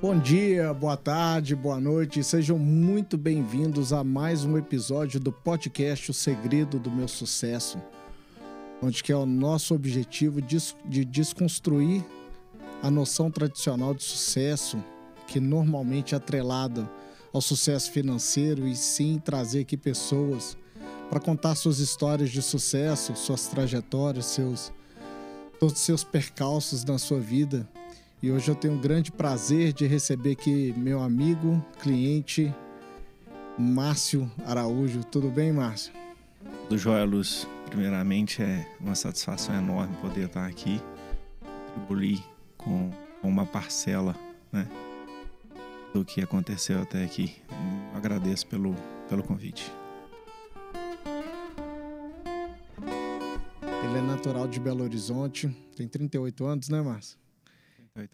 Bom dia, boa tarde, boa noite, sejam muito bem-vindos a mais um episódio do podcast O Segredo do Meu Sucesso, onde que é o nosso objetivo de desconstruir a noção tradicional de sucesso, que normalmente é atrelada ao sucesso financeiro, e sim trazer aqui pessoas para contar suas histórias de sucesso, suas trajetórias, seus todos os seus percalços na sua vida e hoje eu tenho um grande prazer de receber aqui meu amigo, cliente, Márcio Araújo. Tudo bem, Márcio? Do Joia Luz, primeiramente é uma satisfação enorme poder estar aqui, contribuir com uma parcela né, do que aconteceu até aqui. Eu agradeço pelo, pelo convite. Ele é natural de Belo Horizonte, tem 38 anos, né, Márcio?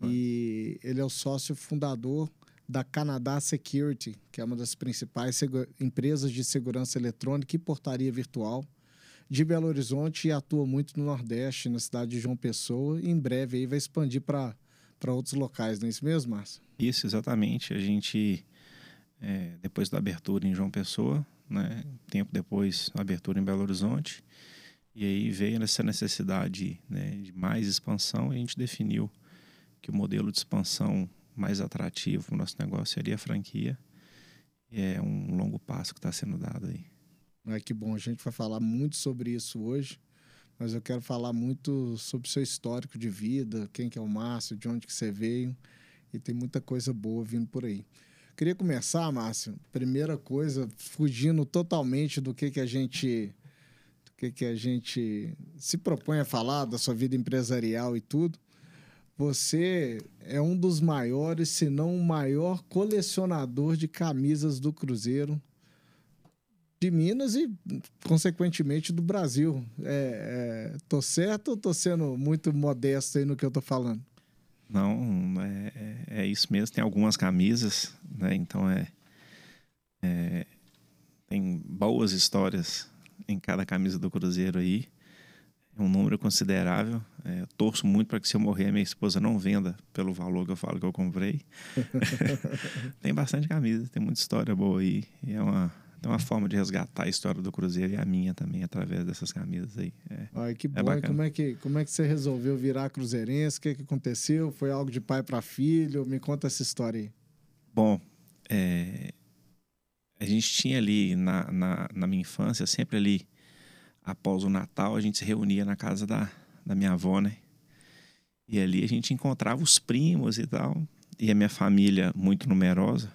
E ele é o sócio fundador da Canadá Security, que é uma das principais empresas de segurança eletrônica e portaria virtual de Belo Horizonte e atua muito no Nordeste, na cidade de João Pessoa, e em breve aí vai expandir para outros locais, não é isso mesmo, Márcio? Isso, exatamente. A gente, é, depois da abertura em João Pessoa, né, tempo depois, abertura em Belo Horizonte, e aí veio essa necessidade né, de mais expansão e a gente definiu que o modelo de expansão mais atrativo para o nosso negócio seria a franquia. E é um longo passo que está sendo dado aí. É que bom, a gente vai falar muito sobre isso hoje, mas eu quero falar muito sobre o seu histórico de vida, quem que é o Márcio, de onde que você veio, e tem muita coisa boa vindo por aí. Queria começar, Márcio, primeira coisa, fugindo totalmente do que que a gente do que que a gente se propõe a falar da sua vida empresarial e tudo. Você é um dos maiores, se não o maior colecionador de camisas do Cruzeiro de Minas e, consequentemente, do Brasil. É, é, tô certo ou tô sendo muito modesto aí no que eu tô falando? Não, é, é, é isso mesmo. Tem algumas camisas, né? Então é, é tem boas histórias em cada camisa do Cruzeiro aí é um número considerável. É, torço muito para que se eu morrer, minha esposa não venda pelo valor que eu falo que eu comprei. tem bastante camisa, tem muita história boa aí. E é uma, é uma forma de resgatar a história do Cruzeiro e a minha também, através dessas camisas aí. É, Ai, que é bom. É como, é que, como é que você resolveu virar cruzeirense? O que, que aconteceu? Foi algo de pai para filho? Me conta essa história aí. Bom, é, a gente tinha ali na, na, na minha infância, sempre ali após o Natal, a gente se reunia na casa da, da minha avó, né? E ali a gente encontrava os primos e tal. E a minha família, muito numerosa,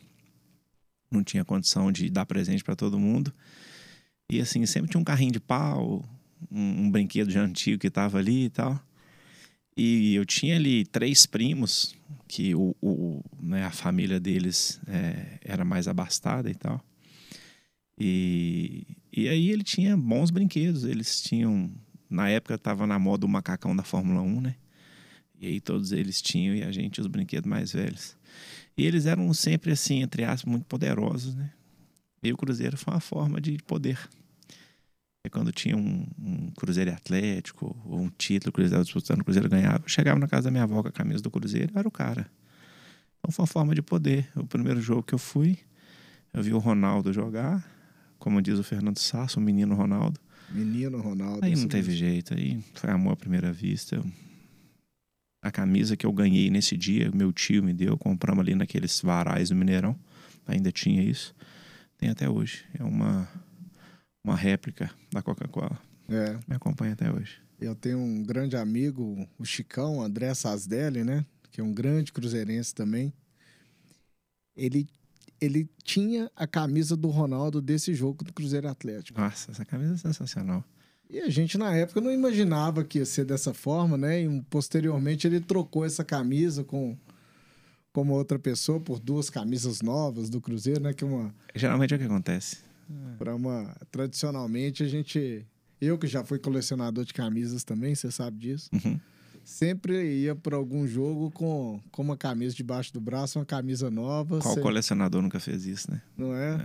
não tinha condição de dar presente para todo mundo. E assim, sempre tinha um carrinho de pau, um, um brinquedo já antigo que estava ali e tal. E eu tinha ali três primos, que o, o né, a família deles é, era mais abastada e tal. E, e aí ele tinha bons brinquedos. Eles tinham. Na época estava na moda o macacão da Fórmula 1, né? E aí todos eles tinham e a gente os brinquedos mais velhos. E eles eram sempre assim, entre aspas, muito poderosos, né? E o Cruzeiro foi uma forma de poder. E quando tinha um, um Cruzeiro Atlético ou um título, o Cruzeiro estava disputando, o Cruzeiro ganhava, eu chegava na casa da minha avó com a camisa do Cruzeiro, era o cara. Então foi uma forma de poder. O primeiro jogo que eu fui, eu vi o Ronaldo jogar, como diz o Fernando Sasso, o menino Ronaldo. Menino Ronaldo. Aí não teve mesmo. jeito, aí foi amor à primeira vista. A camisa que eu ganhei nesse dia, meu tio me deu, compramos ali naqueles varais do Mineirão, ainda tinha isso. Tem até hoje. É uma, uma réplica da Coca-Cola. É. Me acompanha até hoje. Eu tenho um grande amigo, o Chicão, André Sasdelli, né? Que é um grande cruzeirense também. Ele ele tinha a camisa do Ronaldo desse jogo do Cruzeiro Atlético. Nossa, essa camisa é sensacional. E a gente, na época, não imaginava que ia ser dessa forma, né? E posteriormente ele trocou essa camisa com, com uma outra pessoa por duas camisas novas do Cruzeiro, né? Que uma... Geralmente é o que acontece. Para uma... Tradicionalmente, a gente... Eu que já fui colecionador de camisas também, você sabe disso. Uhum sempre ia para algum jogo com, com uma camisa debaixo do braço, uma camisa nova. Qual sempre... colecionador nunca fez isso, né? Não é?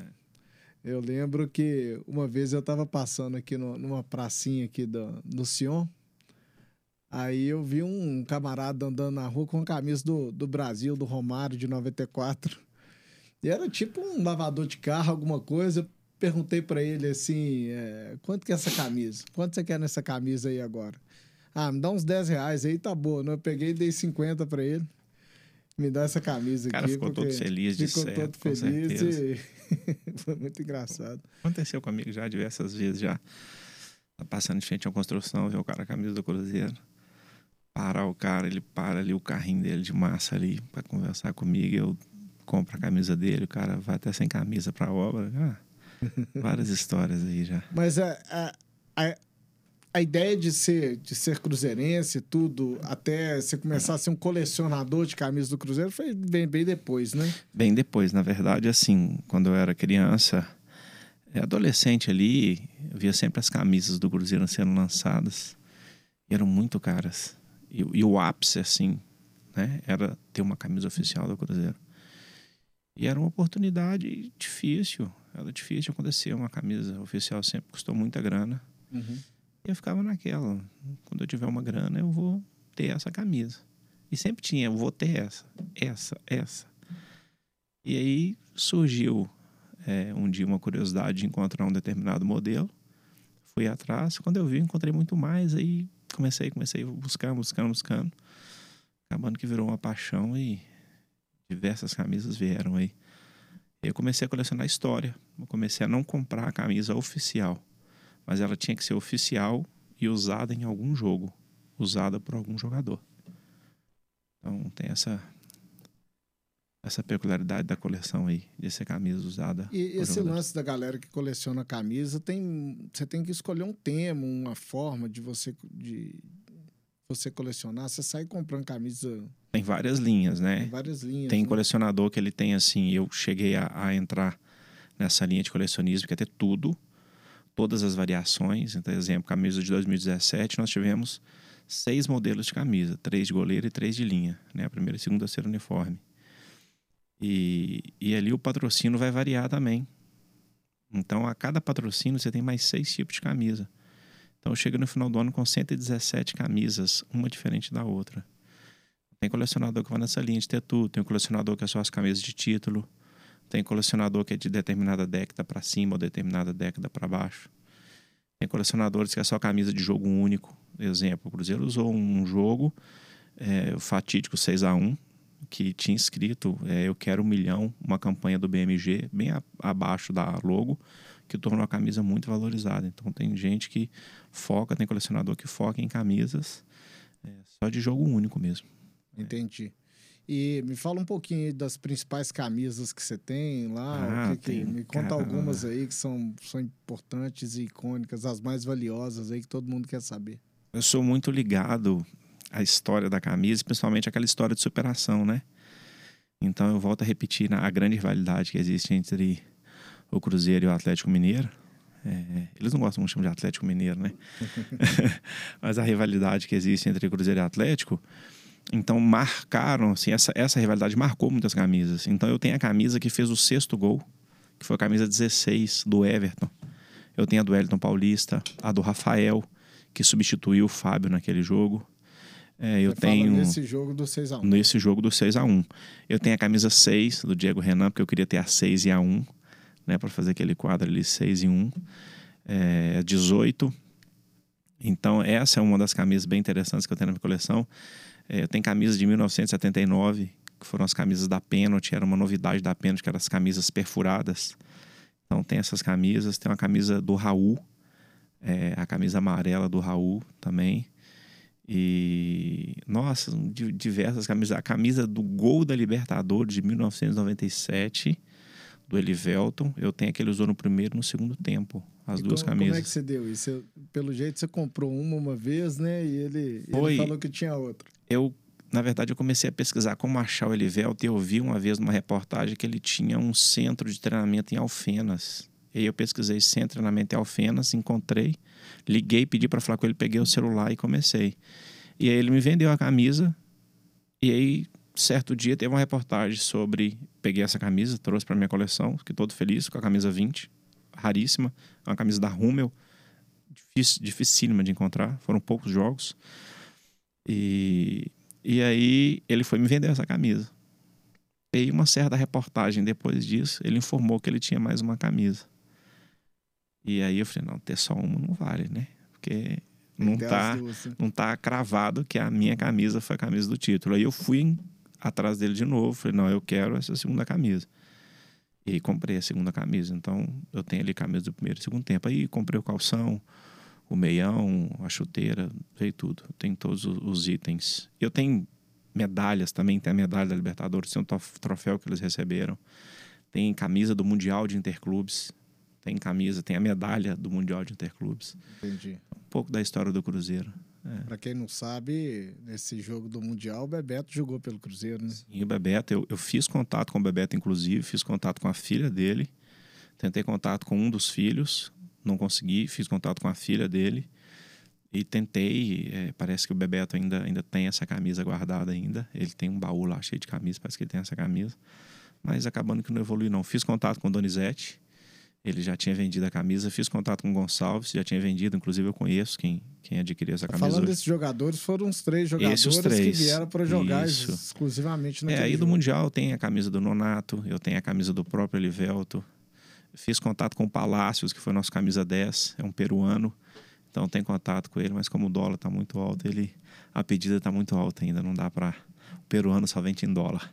é. Eu lembro que uma vez eu estava passando aqui no, numa pracinha aqui do, no Sion. Aí eu vi um camarada andando na rua com a camisa do, do Brasil, do Romário, de 94. E era tipo um lavador de carro, alguma coisa. Eu perguntei para ele assim: é, quanto que é essa camisa? Quanto você quer nessa camisa aí agora? Ah, me dá uns 10 reais aí, tá bom. Eu peguei e dei 50 para ele. Me dá essa camisa o cara aqui. ficou todo feliz de Ficou certo, todo com feliz certeza. e foi muito engraçado. Aconteceu comigo já diversas vezes já. Tá passando de frente a uma construção, vê o cara com a camisa do Cruzeiro. Parar o cara, ele para ali o carrinho dele de massa ali pra conversar comigo. Eu compro a camisa dele, o cara vai até sem camisa pra obra. Ah, várias histórias aí já. Mas a, a, a, a ideia de ser, de ser cruzeirense, tudo, até você começar a ser um colecionador de camisas do Cruzeiro, foi bem, bem depois, né? Bem depois, na verdade, assim, quando eu era criança, é, adolescente ali, eu via sempre as camisas do Cruzeiro sendo lançadas. E eram muito caras. E, e o ápice, assim, né, era ter uma camisa oficial do Cruzeiro. E era uma oportunidade difícil. Era difícil acontecer. Uma camisa oficial sempre custou muita grana. Uhum. Eu ficava naquela. Quando eu tiver uma grana, eu vou ter essa camisa. E sempre tinha, eu vou ter essa, essa, essa. E aí surgiu é, um dia uma curiosidade de encontrar um determinado modelo. Fui atrás. Quando eu vi, encontrei muito mais. Aí comecei, comecei a buscar, buscando, buscando. Acabando que virou uma paixão e diversas camisas vieram aí. Eu comecei a colecionar história. Eu comecei a não comprar a camisa oficial, mas ela tinha que ser oficial e usada em algum jogo, usada por algum jogador. Então tem essa essa peculiaridade da coleção aí, de ser camisa usada. E esse jogadores. lance da galera que coleciona camisa, tem, você tem que escolher um tema, uma forma de você, de você colecionar. Você sai comprando camisa Tem várias linhas, né? em várias linhas. Tem né? colecionador que ele tem assim, eu cheguei a, a entrar nessa linha de colecionismo, que é ter tudo, todas as variações. Então, exemplo, camisa de 2017, nós tivemos seis modelos de camisa, três de goleiro e três de linha, né? A primeira, e segunda, terceira uniforme. E, e ali o patrocínio vai variar também. Então, a cada patrocínio você tem mais seis tipos de camisa. Então, chega no final do ano com 117 camisas, uma diferente da outra. Tem colecionador que vai nessa linha de ter tudo. Tem um colecionador que é só as camisas de título. Tem colecionador que é de determinada década para cima ou determinada década para baixo. Tem colecionadores que é só camisa de jogo único. Exemplo, o Cruzeiro usou um jogo, é, o fatídico 6 a 1 que tinha escrito é, Eu quero um milhão, uma campanha do BMG, bem a- abaixo da logo, que tornou a camisa muito valorizada. Então tem gente que foca, tem colecionador que foca em camisas é, só de jogo único mesmo. Entendi. E me fala um pouquinho das principais camisas que você tem lá. Ah, que que- tem, me conta algumas aí que são, são importantes e icônicas, as mais valiosas aí que todo mundo quer saber. Eu sou muito ligado à história da camisa, principalmente aquela história de superação, né? Então eu volto a repetir na- a grande rivalidade que existe entre o Cruzeiro e o Atlético Mineiro. É, eles não gostam muito de chamar de Atlético Mineiro, né? Mas a rivalidade que existe entre Cruzeiro e Atlético. Então marcaram, assim, essa, essa rivalidade marcou muitas camisas. Então eu tenho a camisa que fez o sexto gol, que foi a camisa 16 do Everton. Eu tenho a do Elton Paulista, a do Rafael, que substituiu o Fábio naquele jogo. É, eu Você tenho nesse jogo do 6x1. nesse jogo do 6 a 1 Eu tenho a camisa 6 do Diego Renan, porque eu queria ter a 6 e a 1, né, para fazer aquele quadro ali 6 e 1. É, 18. Então, essa é uma das camisas bem interessantes que eu tenho na minha coleção. É, eu tenho camisas de 1979, que foram as camisas da Pênalti, era uma novidade da Pênalti, que eram as camisas perfuradas. Então, tem essas camisas. Tem uma camisa do Raul, é, a camisa amarela do Raul também. E, nossa, di- diversas camisas. A camisa do gol da Libertadores de 1997, do Elivelton. Eu tenho a que ele usou no primeiro e no segundo tempo. As E duas como, camisas. Como é que você deu isso? Pelo jeito você comprou uma uma vez, né? E ele, ele falou que tinha outra. Eu, na verdade, eu comecei a pesquisar como achar o Elivelto e eu vi uma vez numa reportagem que ele tinha um centro de treinamento em Alfenas. E aí eu pesquisei centro de treinamento em Alfenas, encontrei, liguei, pedi para falar com ele, peguei o celular e comecei. E aí ele me vendeu a camisa e aí certo dia teve uma reportagem sobre, peguei essa camisa, trouxe para minha coleção, fiquei todo feliz com a camisa 20, raríssima, uma camisa da Rummel, dificílima de encontrar, foram poucos jogos. E, e aí ele foi me vender essa camisa. E uma certa reportagem depois disso, ele informou que ele tinha mais uma camisa. E aí eu falei, não, ter só uma não vale, né? Porque não tá, né? não tá cravado que a minha camisa foi a camisa do título. Aí eu fui atrás dele de novo, falei, não, eu quero essa segunda camisa. E comprei a segunda camisa. Então eu tenho ali camisa do primeiro e segundo tempo. Aí comprei o calção, o meião, a chuteira, veio tudo. Eu tenho todos os itens. Eu tenho medalhas também, tem a medalha da Libertadores, tem um troféu que eles receberam. Tem camisa do Mundial de Interclubes. Tem camisa, tem a medalha do Mundial de Interclubes. Entendi. Um pouco da história do Cruzeiro. É. Para quem não sabe, nesse jogo do Mundial, o Bebeto jogou pelo Cruzeiro, né? Sim, o Bebeto, eu, eu fiz contato com o Bebeto, inclusive, fiz contato com a filha dele, tentei contato com um dos filhos, não consegui, fiz contato com a filha dele e tentei, é, parece que o Bebeto ainda, ainda tem essa camisa guardada ainda, ele tem um baú lá cheio de camisa, parece que ele tem essa camisa, mas acabando que não evolui não. Fiz contato com o Donizete, ele já tinha vendido a camisa, fiz contato com o Gonçalves, já tinha vendido, inclusive eu conheço quem, quem adquiriu essa camisa. Falando desses jogadores, foram os três jogadores os três. que vieram para jogar Isso. exclusivamente no É, aí do Mundial tem a camisa do Nonato, eu tenho a camisa do próprio Elivelto. Fiz contato com o Palácios, que foi nosso camisa 10, é um peruano. Então tem contato com ele, mas como o dólar está muito alto, ele a pedida está muito alta ainda, não dá para o peruano só vende em dólar.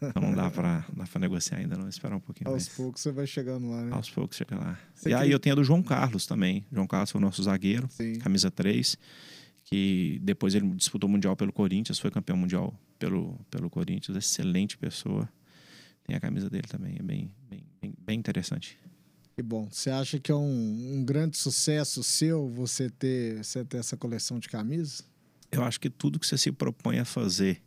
Então não dá para negociar ainda, não. Esperar um pouquinho Aos mais. poucos você vai chegando lá, né? Aos poucos chega lá. Você e aí eu tenho a do João Carlos também. João Carlos foi o nosso zagueiro, Sim. camisa 3, que depois ele disputou o Mundial pelo Corinthians, foi campeão mundial pelo, pelo Corinthians. Excelente pessoa. Tem a camisa dele também, é bem, bem, bem, bem interessante. Que bom. Você acha que é um, um grande sucesso seu você ter, você ter essa coleção de camisas? Eu acho que tudo que você se propõe a fazer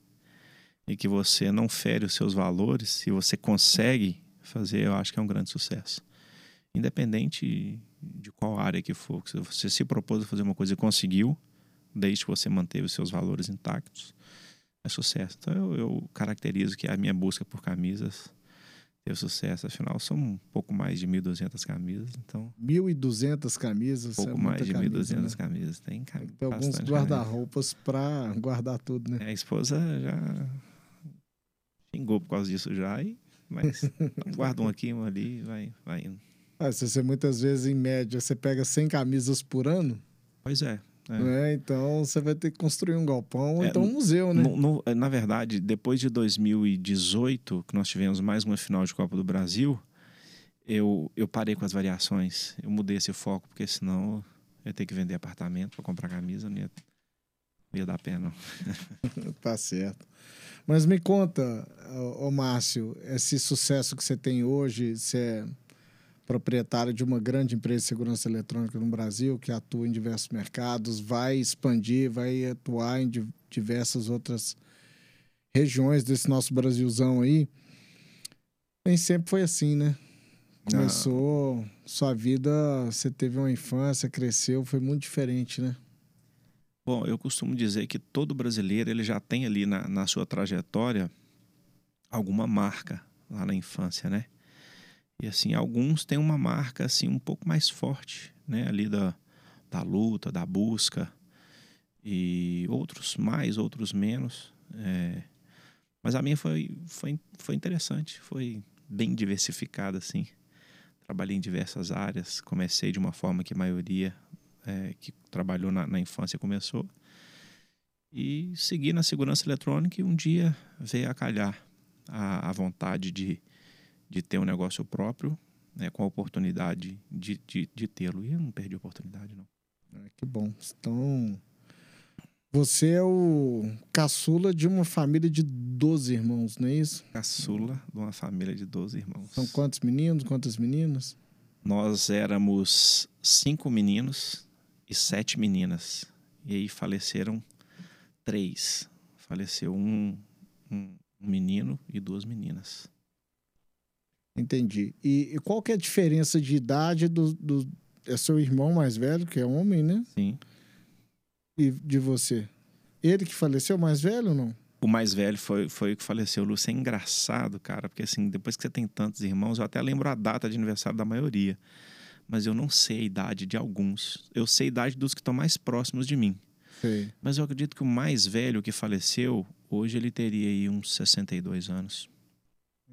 e que você não fere os seus valores, se você consegue fazer, eu acho que é um grande sucesso. Independente de qual área que for, se você se propôs a fazer uma coisa e conseguiu, desde que você manteve os seus valores intactos, é sucesso. Então eu, eu caracterizo que a minha busca por camisas teve sucesso. Afinal, são um pouco mais de 1.200 camisas, então... 1.200 camisas? Um pouco é mais de 1.200 né? camisas. Tem, Tem alguns guarda-roupas para guardar tudo, né? É, a esposa já xingou por causa disso já, e, mas guarda um aqui, um ali, vai, vai indo. Ah, se você muitas vezes, em média, você pega 100 camisas por ano. Pois é. É. Né? Então você vai ter que construir um galpão ou é, então um museu, né? No, no, na verdade, depois de 2018, que nós tivemos mais uma final de Copa do Brasil, eu, eu parei com as variações. Eu mudei esse foco, porque senão eu ia ter que vender apartamento para comprar camisa, não ia, não ia dar pena. tá certo. Mas me conta, ô, Márcio, esse sucesso que você tem hoje, você é proprietário de uma grande empresa de segurança eletrônica no Brasil, que atua em diversos mercados, vai expandir, vai atuar em diversas outras regiões desse nosso Brasilzão aí. Nem sempre foi assim, né? Começou sua vida, você teve uma infância, cresceu, foi muito diferente, né? Bom, eu costumo dizer que todo brasileiro ele já tem ali na, na sua trajetória alguma marca lá na infância, né? E assim, alguns têm uma marca assim um pouco mais forte, né? Ali da, da luta, da busca. E outros mais, outros menos. É... Mas a minha foi, foi, foi interessante, foi bem diversificada, assim. Trabalhei em diversas áreas, comecei de uma forma que a maioria é, que trabalhou na, na, infância começou. E segui na segurança eletrônica e um dia veio a calhar a, a vontade de, de ter um negócio próprio, né, com a oportunidade de, de, de tê-lo. E eu não perdi a oportunidade, não. É, que bom. Então, você é o caçula de uma família de 12 irmãos, não é isso? Caçula de uma família de 12 irmãos. São quantos meninos, quantas meninas? Nós éramos cinco meninos e sete meninas. E aí faleceram três. Faleceu um, um, um menino e duas meninas. Entendi. E, e, qual que é a diferença de idade do, do. É seu irmão mais velho, que é homem, né? Sim. E de você? Ele que faleceu mais velho ou não? O mais velho foi, foi o que faleceu. Lúcio é engraçado, cara, porque assim, depois que você tem tantos irmãos, eu até lembro a data de aniversário da maioria mas eu não sei a idade de alguns. Eu sei a idade dos que estão mais próximos de mim. Sei. Mas eu acredito que o mais velho que faleceu, hoje ele teria aí uns 62 anos.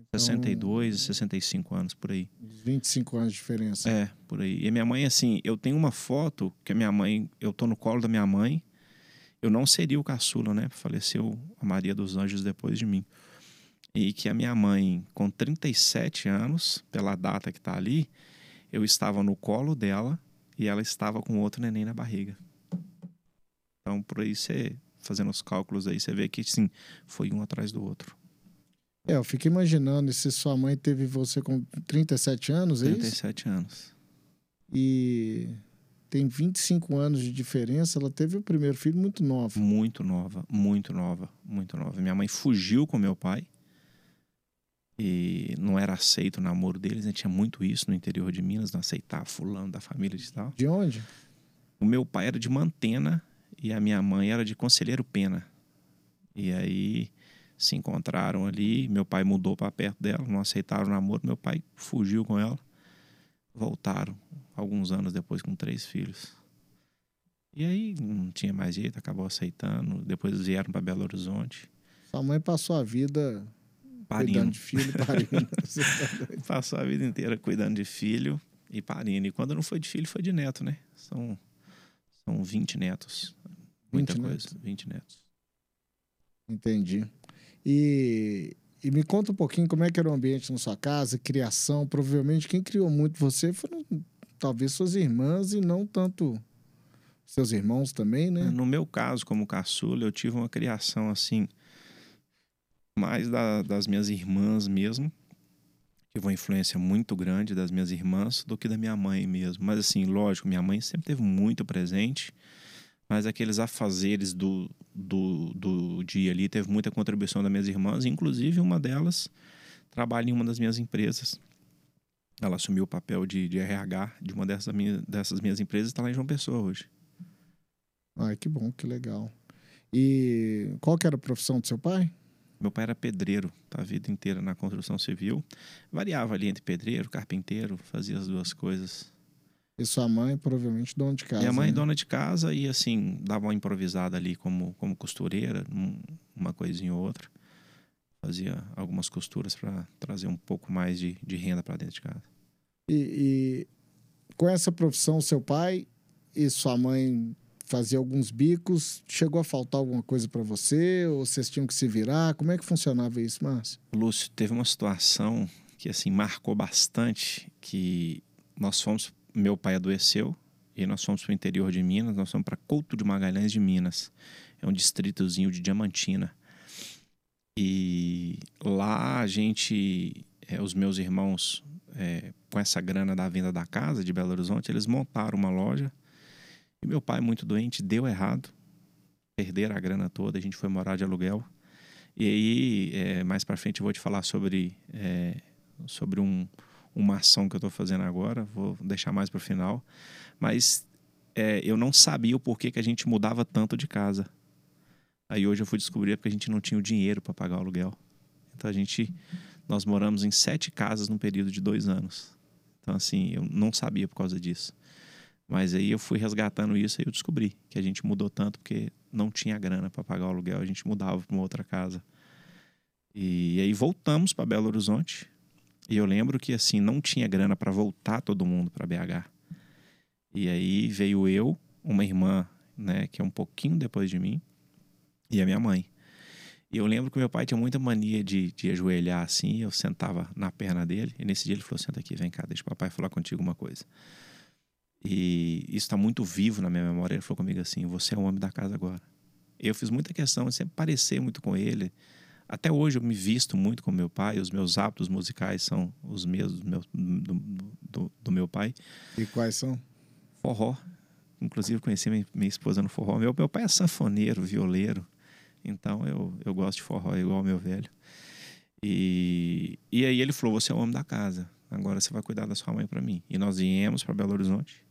Então, 62, 65 anos, por aí. uns 25 anos de diferença. É, por aí. E minha mãe, assim, eu tenho uma foto que a minha mãe, eu tô no colo da minha mãe. Eu não seria o caçula, né? Faleceu a Maria dos Anjos depois de mim. E que a minha mãe, com 37 anos, pela data que tá ali, eu estava no colo dela e ela estava com outro neném na barriga. Então, por aí você, fazendo os cálculos aí, você vê que, sim, foi um atrás do outro. É, eu fico imaginando se sua mãe teve você com 37 anos, é isso? 37 anos. E tem 25 anos de diferença, ela teve o primeiro filho muito nova. Muito nova, muito nova, muito nova. Minha mãe fugiu com meu pai. E não era aceito o namoro deles, né? Tinha muito isso no interior de Minas, não aceitar fulano da família de tal. De onde? O meu pai era de Mantena e a minha mãe era de Conselheiro Pena. E aí se encontraram ali, meu pai mudou para perto dela, não aceitaram o namoro, meu pai fugiu com ela. Voltaram alguns anos depois com três filhos. E aí não tinha mais jeito, acabou aceitando. Depois vieram para Belo Horizonte. Sua mãe passou a vida Parindo. cuidando de filho, parindo. Passou a vida inteira cuidando de filho e parindo. E quando não foi de filho, foi de neto, né? São, são 20 netos. Muita 20 coisa. netos. 20 netos. Entendi. E, e me conta um pouquinho como é que era o ambiente na sua casa, criação. Provavelmente quem criou muito você foram talvez suas irmãs e não tanto seus irmãos também, né? No meu caso, como caçula, eu tive uma criação assim, mais da- das minhas irmãs mesmo. Tive uma influência muito grande das minhas irmãs do que da minha mãe mesmo. Mas assim, lógico, minha mãe sempre teve muito presente. Mas aqueles afazeres do, do, do dia ali teve muita contribuição das minhas irmãs. Inclusive, uma delas trabalha em uma das minhas empresas. Ela assumiu o papel de, de RH de uma dessas, minha, dessas minhas empresas e está lá em João Pessoa hoje. Ai, que bom, que legal. E qual que era a profissão do seu pai? Meu pai era pedreiro, tá a vida inteira na construção civil. Variava ali entre pedreiro, carpinteiro, fazia as duas coisas. E sua mãe, provavelmente, dona de casa. Minha mãe, né? dona de casa, e assim, dava uma improvisada ali como, como costureira, um- uma coisinha ou outra. Fazia algumas costuras para trazer um pouco mais de, de renda para dentro de casa. E, e com essa profissão, seu pai e sua mãe fazia alguns bicos. Chegou a faltar alguma coisa para você? Ou vocês tinham que se virar? Como é que funcionava isso, Márcio? Lúcio, teve uma situação que assim marcou bastante, que nós fomos, meu pai adoeceu e nós fomos para o interior de Minas, nós fomos para Couto de Magalhães de Minas. É um distritozinho de Diamantina. E lá a gente, é, os meus irmãos, é, com essa grana da venda da casa de Belo Horizonte, eles montaram uma loja. E meu pai, muito doente, deu errado. Perderam a grana toda, a gente foi morar de aluguel. E aí, é, mais para frente, eu vou te falar sobre, é, sobre um, uma ação que eu estou fazendo agora. Vou deixar mais para o final. Mas é, eu não sabia o porquê que a gente mudava tanto de casa. Aí hoje eu fui descobrir porque a gente não tinha o dinheiro para pagar o aluguel. Então a gente, nós moramos em sete casas num período de dois anos. Então assim, eu não sabia por causa disso. Mas aí eu fui resgatando isso e eu descobri que a gente mudou tanto porque não tinha grana para pagar o aluguel, a gente mudava para uma outra casa. E aí voltamos para Belo Horizonte. E eu lembro que assim não tinha grana para voltar todo mundo para BH. E aí veio eu, uma irmã, né, que é um pouquinho depois de mim, e a minha mãe. E eu lembro que meu pai tinha muita mania de, de ajoelhar assim, eu sentava na perna dele, e nesse dia ele falou: senta aqui, vem cá, deixa o papai falar contigo uma coisa. E isso está muito vivo na minha memória. Ele falou comigo assim: você é o homem da casa agora. Eu fiz muita questão de sempre parecer muito com ele. Até hoje eu me visto muito com meu pai, os meus hábitos musicais são os mesmos do meu, do, do- do meu pai. E quais são? Forró. Inclusive, conheci minha, minha esposa no forró. Meu, meu pai é sanfoneiro, violeiro. Então, eu, eu gosto de forró, igual meu velho. E, e aí ele falou: Você é o homem da casa. Agora você vai cuidar da sua mãe para mim. E nós viemos para Belo Horizonte,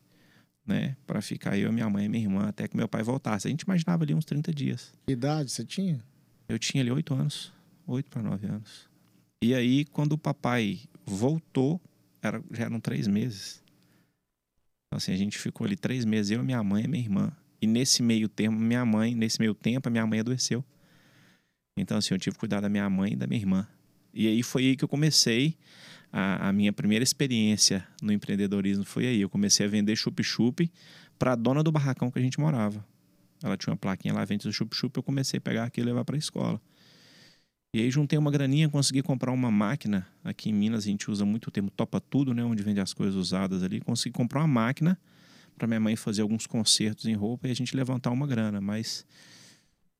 né? Para ficar eu, minha mãe e minha irmã até que meu pai voltasse. A gente imaginava ali uns 30 dias. Que idade você tinha? Eu tinha ali oito anos, oito para nove anos. E aí, quando o papai voltou, era, já eram três meses. Então, assim, a gente ficou ali três meses, eu, minha mãe e minha irmã. E nesse meio tempo, minha mãe, nesse meio tempo, a minha mãe adoeceu. Então, assim, eu tive que cuidar da minha mãe e da minha irmã. E aí foi aí que eu comecei a, a minha primeira experiência no empreendedorismo foi aí. Eu comecei a vender chup-chup para a dona do barracão que a gente morava. Ela tinha uma plaquinha lá, vende chup-chup, eu comecei a pegar aquilo e levar para a escola. E aí juntei uma graninha, consegui comprar uma máquina. Aqui em Minas a gente usa muito o termo topa tudo, né? Onde vende as coisas usadas ali. Consegui comprar uma máquina para minha mãe fazer alguns concertos em roupa e a gente levantar uma grana. Mas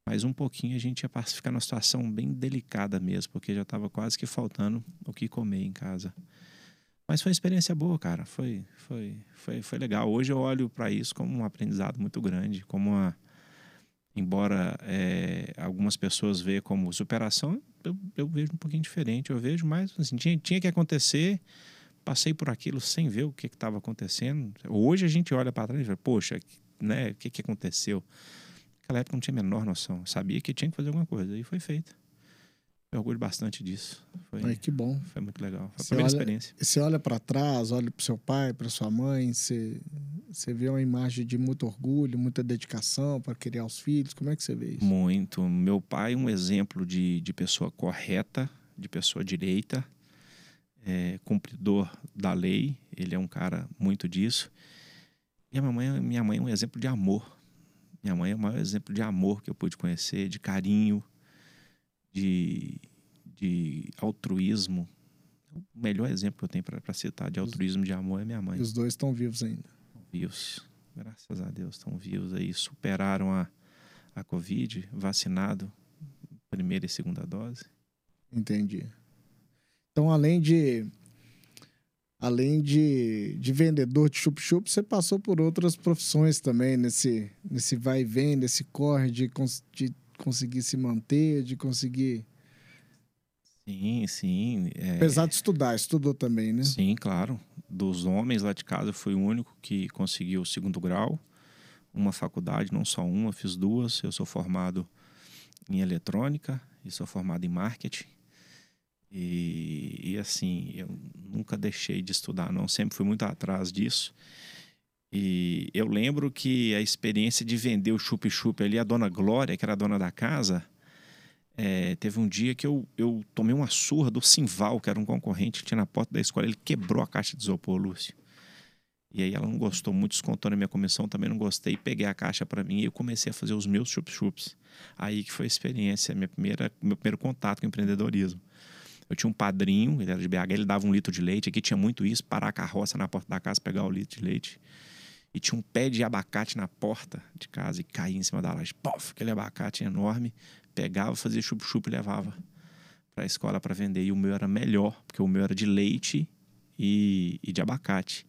mais um pouquinho a gente ia ficar numa situação bem delicada mesmo, porque já estava quase que faltando o que comer em casa. Mas foi uma experiência boa, cara. Foi, foi, foi, foi legal. Hoje eu olho para isso como um aprendizado muito grande, como uma embora é, algumas pessoas vejam como superação, eu, eu, vejo um pouquinho diferente. Eu vejo mais assim, tinha, tinha que acontecer, passei por aquilo sem ver o que estava acontecendo. Hoje a gente olha para trás e fala, poxa, né, o que, que aconteceu? Naquela época não tinha a menor noção. Sabia que tinha que fazer alguma coisa e foi feito. Eu orgulho bastante disso. Foi, Ai, que bom. Foi muito legal. Foi a Você primeira olha- experiência. Você olha para trás, olha para seu pai, para sua mãe, você, você vê uma imagem de muito orgulho, muita dedicação para criar os filhos. Como é que você vê isso? Muito. Meu pai é um exemplo de, de pessoa correta, de pessoa direita, é, cumpridor da lei. Ele é um cara muito disso. E a minha mãe, minha mãe é um exemplo de amor. Minha mãe é o maior exemplo de amor que eu pude conhecer, de carinho, de, de altruísmo. O melhor exemplo que eu tenho para citar de altruísmo, de amor, é minha mãe os dois estão vivos ainda. vivos. Graças a Deus estão vivos aí. Superaram a, a Covid, vacinado, primeira e segunda dose. Entendi. Então, além de além de, de vendedor de chup-chup, você passou por outras profissões também, nesse, nesse vai e vem, nesse corre de, de conseguir se manter, de conseguir. Sim, sim. é, Apesar de estudar, estudou também, né? Sim, claro. Dos homens lá de casa, eu fui o único que conseguiu o segundo grau. Uma faculdade, não só uma, fiz duas. Eu sou formado em eletrônica e sou formado em marketing. E, e assim, eu nunca deixei de estudar, não. Sempre fui muito atrás disso. E eu lembro que a experiência de vender o chup-chup ali, a dona Glória, que era a dona da casa, é, teve um dia que eu, eu tomei uma surra do Simval, que era um concorrente que tinha na porta da escola. Ele quebrou a caixa de isopor, Lúcio. E aí ela não gostou muito, descontou na minha comissão, também não gostei. Peguei a caixa para mim e eu comecei a fazer os meus chup-chups. Aí que foi a experiência, minha primeira, meu primeiro contato com empreendedorismo. Eu tinha um padrinho, ele era de BH, ele dava um litro de leite. Aqui tinha muito isso, parar a carroça na porta da casa, pegar o litro de leite. E tinha um pé de abacate na porta de casa e caía em cima da laje. Pof, aquele abacate enorme. Pegava, fazia chup-chup e levava para a escola para vender. E o meu era melhor, porque o meu era de leite e, e de abacate.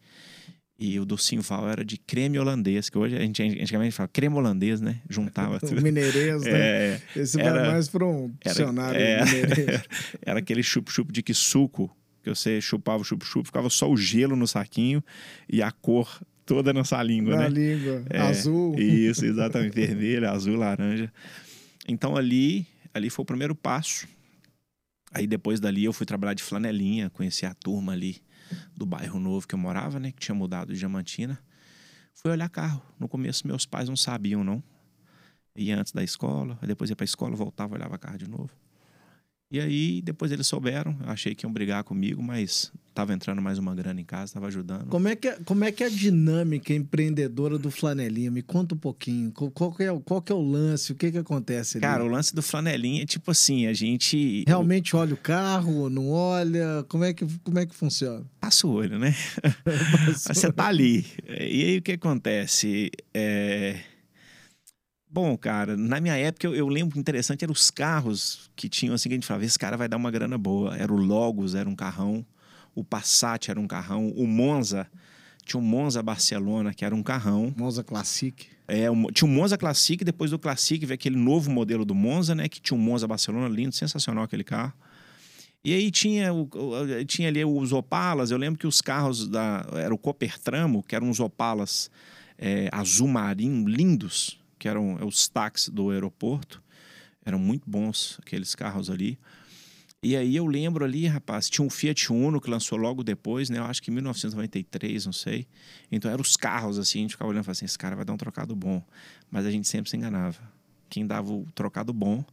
E o do Simval era de creme holandês, que hoje a gente antigamente fala creme holandês, né? Juntava tudo. mineirês, né? É, Esse era- mais para um era- dicionário é. mineirês. era aquele chup-chup de que suco, que você chupava o chup-chup, ficava só o gelo no saquinho e a cor toda nessa língua, Na né? língua, É, azul. Isso, exatamente. Vermelho, azul, laranja. Então ali, ali foi o primeiro passo. Aí depois dali eu fui trabalhar de flanelinha, conheci a turma ali do bairro novo que eu morava, né? Que tinha mudado de Diamantina. Fui olhar carro. No começo meus pais não sabiam, não. Ia antes da escola, depois ia pra escola, voltava, olhava carro de novo. E aí, depois eles souberam, achei que iam brigar comigo, mas tava entrando mais uma grana em casa, tava ajudando. Como é, que é, como é que é a dinâmica empreendedora do Flanelinha? Me conta um pouquinho. Qual, qual que, é, o- qual que é o lance? O que que acontece ali? Cara, o lance do flanelinha é tipo assim, a gente. Realmente olha o carro não olha? Como é que, como é que funciona? Passa o olho, né? Você tá ali. E aí o que acontece? É... Bom, cara, na minha época eu, eu lembro que interessante eram os carros que tinham assim que a gente falava, esse cara vai dar uma grana boa. Era o Logos, era um carrão. O Passat era um carrão. O Monza, tinha o Monza Barcelona, que era um carrão. Monza Classic. É, tinha o Monza Classic, depois do Classic veio aquele novo modelo do Monza, né? Que tinha o Monza Barcelona, lindo, sensacional aquele carro. E aí tinha, o, o- tinha ali os Opalas, eu lembro que os carros da. Era o Copertramo, que eram uns Opalas é, azul marinho, lindos, que eram é, os táxis do aeroporto. Eram muito bons aqueles carros ali. E aí eu lembro ali, rapaz, tinha um Fiat Uno que lançou logo depois, né? Eu acho que em 1993, não sei. Então eram os carros, assim, a gente ficava olhando e falava assim, esse cara vai dar um trocado bom. Mas a gente sempre se enganava. Quem dava o trocado bom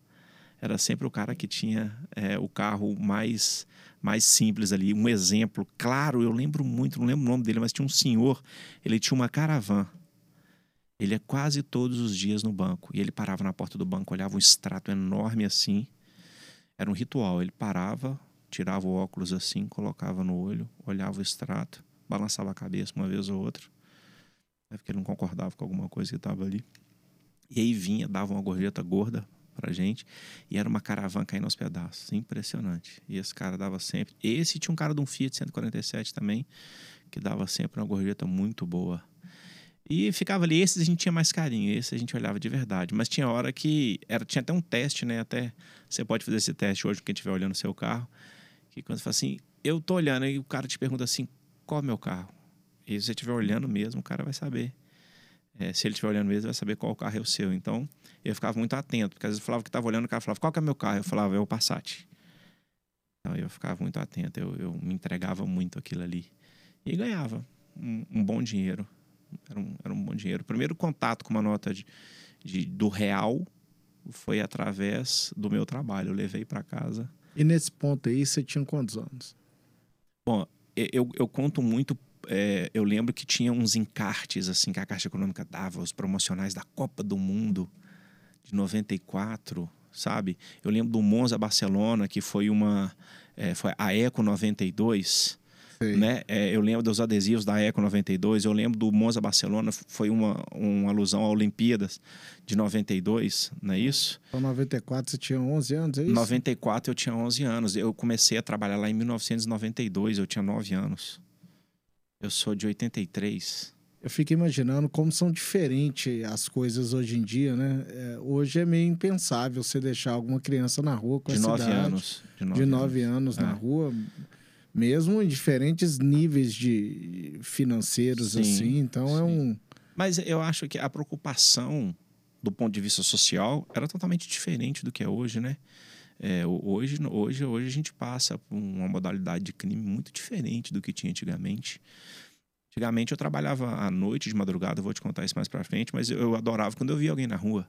era sempre o cara que tinha é, o carro mais mais simples ali. Um exemplo, claro, eu lembro muito, não lembro o nome dele, mas tinha um senhor, ele tinha uma caravana. Ele é quase todos os dias no banco. E ele parava na porta do banco, olhava um extrato enorme assim era um ritual. Ele parava, tirava o óculos assim, colocava no olho, olhava o extrato, balançava a cabeça uma vez ou outra, né, porque ele não concordava com alguma coisa que estava ali. E aí vinha, dava uma gorjeta gorda pra gente, e era uma caravana caindo aos pedaços. Impressionante. E esse cara dava sempre. Esse tinha um cara de um Fiat 147 também, que dava sempre uma gorjeta muito boa. E ficava ali, esses a gente tinha mais carinho, esse a gente olhava de verdade. Mas tinha hora que. Era, tinha até um teste, né? Até você pode fazer esse teste hoje, quem estiver olhando o seu carro. Que quando você fala assim, eu tô olhando, e o cara te pergunta assim, qual é o meu carro? E se você estiver olhando mesmo, o cara vai saber. É, se ele estiver olhando mesmo, vai saber qual carro é o seu. Então, eu ficava muito atento, porque às vezes eu falava que estava olhando, o cara falava, qual é o meu carro? Eu falava, é o Passat. Então, eu ficava muito atento, eu, eu me entregava muito aquilo ali. E ganhava um, um bom dinheiro. Era um, era um bom dinheiro. O primeiro contato com uma nota de, de do real foi através do meu trabalho. Eu levei para casa. E nesse ponto aí, você tinha quantos anos? Bom, eu, eu conto muito. É, eu lembro que tinha uns encartes assim que a Caixa Econômica dava, os promocionais da Copa do Mundo de 94, sabe? Eu lembro do Monza Barcelona, que foi uma. É, foi a Eco 92 né? É, eu lembro dos adesivos da Eco 92, eu lembro do Monza Barcelona, foi uma, uma alusão à Olimpíadas de 92, não é isso? Então, 94 você tinha 11 anos, é isso? 94 eu tinha 11 anos. Eu comecei a trabalhar lá em 1992, eu tinha 9 anos. Eu sou de 83. Eu fico imaginando como são diferentes as coisas hoje em dia, né? É, hoje é meio impensável você deixar alguma criança na rua com de essa 9 idade. anos. De 9, de 9 anos, anos é. na rua mesmo em diferentes níveis de financeiros sim, assim. Então é sim. é um. Mas eu acho que a preocupação do ponto de vista social era totalmente diferente do que é hoje, né? É, hoje, hoje, hoje a gente passa por uma modalidade de crime muito diferente do que tinha antigamente. Antigamente eu trabalhava à noite, de madrugada, vou te contar isso mais pra frente, mas eu adorava quando eu via alguém na rua.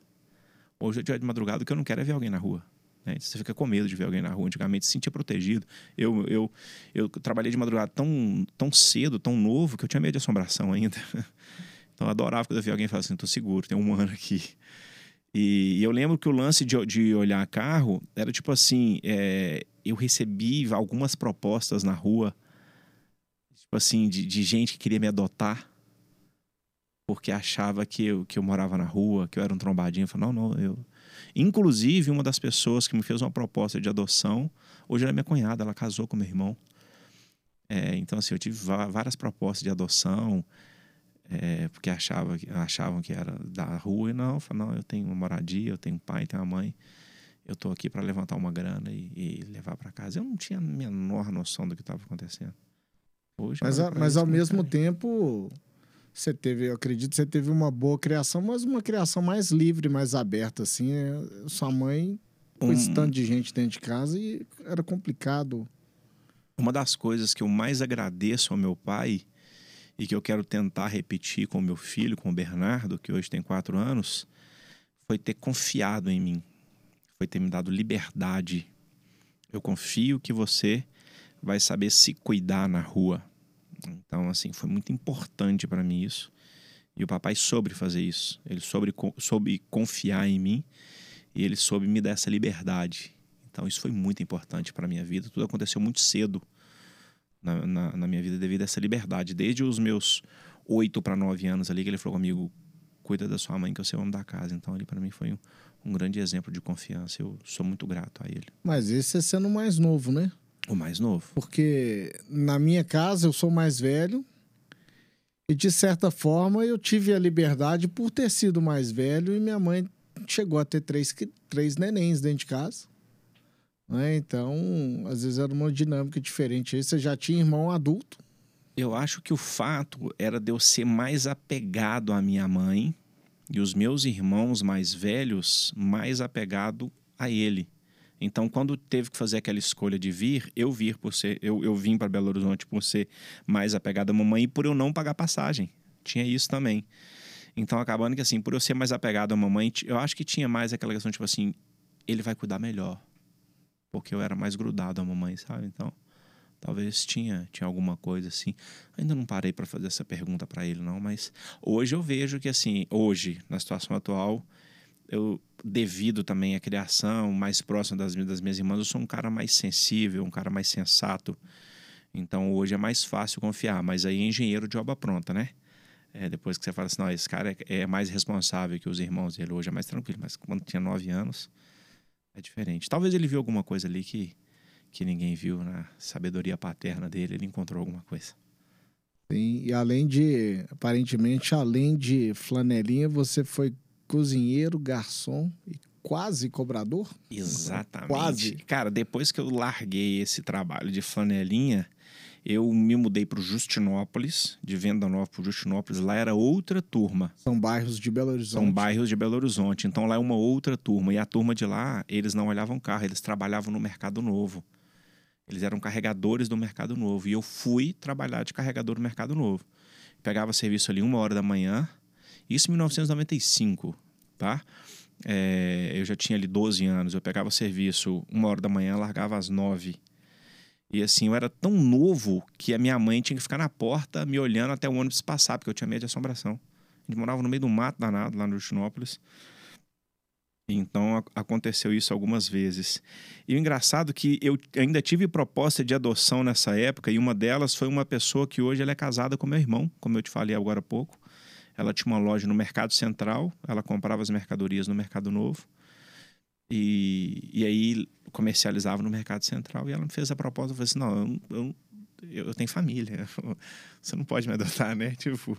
Hoje eu dia de madrugada, o que eu não quero é ver alguém na rua. Né? Você fica com medo de ver alguém na rua. Antigamente se sentia protegido. Eu, eu, eu trabalhei de madrugada tão, tão cedo, tão novo, que eu tinha medo de assombração ainda. Então eu adorava quando eu via alguém falar assim: tô seguro, tem um humano aqui. E, e, eu lembro que o lance de, de olhar carro era tipo assim: é, eu recebi algumas propostas na rua, tipo assim, de, de gente que queria me adotar porque achava que eu, que eu morava na rua, que eu era um trombadinho. Eu falei, não, não, eu, Inclusive, uma das pessoas que me fez uma proposta de adoção, hoje ela é minha cunhada, ela casou com meu irmão. É, então, assim, eu tive várias propostas de adoção, é, porque achava, achavam que era da rua, e não, eu não, eu tenho uma moradia, eu tenho um pai, tenho uma mãe, eu estou aqui para levantar uma grana e, e levar para casa. Eu não tinha a menor noção do que estava acontecendo. Hoje, mas, a, mas ao mesmo tempo, você teve, eu acredito você teve uma boa criação, mas uma criação mais livre, mais aberta, assim. Né? Sua mãe, com um... esse tanto de gente dentro de casa, e era complicado. Uma das coisas que eu mais agradeço ao meu pai e que eu quero tentar repetir com o meu filho, com o Bernardo, que hoje tem quatro anos, foi ter confiado em mim, foi ter me dado liberdade. Eu confio que você vai saber se cuidar na rua. Então, assim, foi muito importante para mim isso. E o papai soube fazer isso. Ele soube, soube confiar em mim e ele soube me dar essa liberdade. Então, isso foi muito importante para minha vida. Tudo aconteceu muito cedo na, na, na, minha vida devido a essa liberdade. Desde os meus oito para nove anos ali, que ele falou comigo: cuida da sua mãe, que eu sei o homem da casa. Então, ali para mim foi um, um grande exemplo de confiança. Eu sou muito grato a ele. Mas esse é sendo mais novo, né? O mais novo. Porque na minha casa eu sou mais velho e de certa forma eu tive a liberdade por ter sido mais velho e minha mãe chegou a ter três, três nenéns dentro de casa. Né? Então, às vezes era uma dinâmica diferente. Aí você já tinha irmão adulto. Eu acho que o fato era de eu ser mais apegado à minha mãe e os meus irmãos mais velhos mais apegado a ele. Então, quando teve que fazer aquela escolha de vir, eu vir por ser, eu, eu vim para Belo Horizonte por ser mais apegado à mamãe e por eu não pagar passagem. Tinha isso também. Então, acabando que assim, por eu ser mais apegado à mamãe, eu acho que tinha mais aquela questão tipo assim, ele vai cuidar melhor. Porque eu era mais grudado à mamãe, sabe? Então, talvez tinha, tinha alguma coisa assim. Ainda não parei para fazer essa pergunta para ele não, mas hoje eu vejo que assim, hoje, na situação atual, eu devido também à criação mais próxima das, das minhas irmãs, eu sou um cara mais sensível, um cara mais sensato. Então hoje é mais fácil confiar, mas aí é engenheiro de obra pronta, né? É, depois que você fala assim, não, esse cara é, é, mais responsável que os irmãos dele, hoje é mais tranquilo, mas quando tinha nove anos é diferente. Talvez ele viu alguma coisa ali que, que ninguém viu na sabedoria paterna dele, ele encontrou alguma coisa. Sim, e além de, aparentemente, além de flanelinha, você foi cozinheiro, garçom e quase cobrador? Exatamente. Quase. Cara, depois que eu larguei esse trabalho de flanelinha, eu me mudei para o Justinópolis, de Venda Nova para Justinópolis. Lá era outra turma. São bairros de Belo Horizonte. São bairros de Belo Horizonte. Então lá é uma outra turma. E a turma de lá, eles não olhavam carro, eles trabalhavam no Mercado Novo. Eles eram carregadores do Mercado Novo. E eu fui trabalhar de carregador no Mercado Novo. Pegava serviço ali uma hora da manhã, isso em 1995, tá? É, eu já tinha ali 12 anos, eu pegava serviço uma hora da manhã, largava às nove. E assim, eu era tão novo que a minha mãe tinha que ficar na porta me olhando até o ônibus passar, porque eu tinha medo de assombração. A gente morava no meio do mato danado, lá no Justinópolis. Então aconteceu isso algumas vezes. E o engraçado é que eu ainda tive proposta de adoção nessa época, e uma delas foi uma pessoa que hoje ela é casada com meu irmão, como eu te falei agora há pouco. Ela tinha uma loja no Mercado Central, ela comprava as mercadorias no Mercado Novo. E, e aí comercializava no Mercado Central. E ela me fez a proposta, eu falei assim, não, eu, eu, eu tenho família, você não pode me adotar, né? Tipo,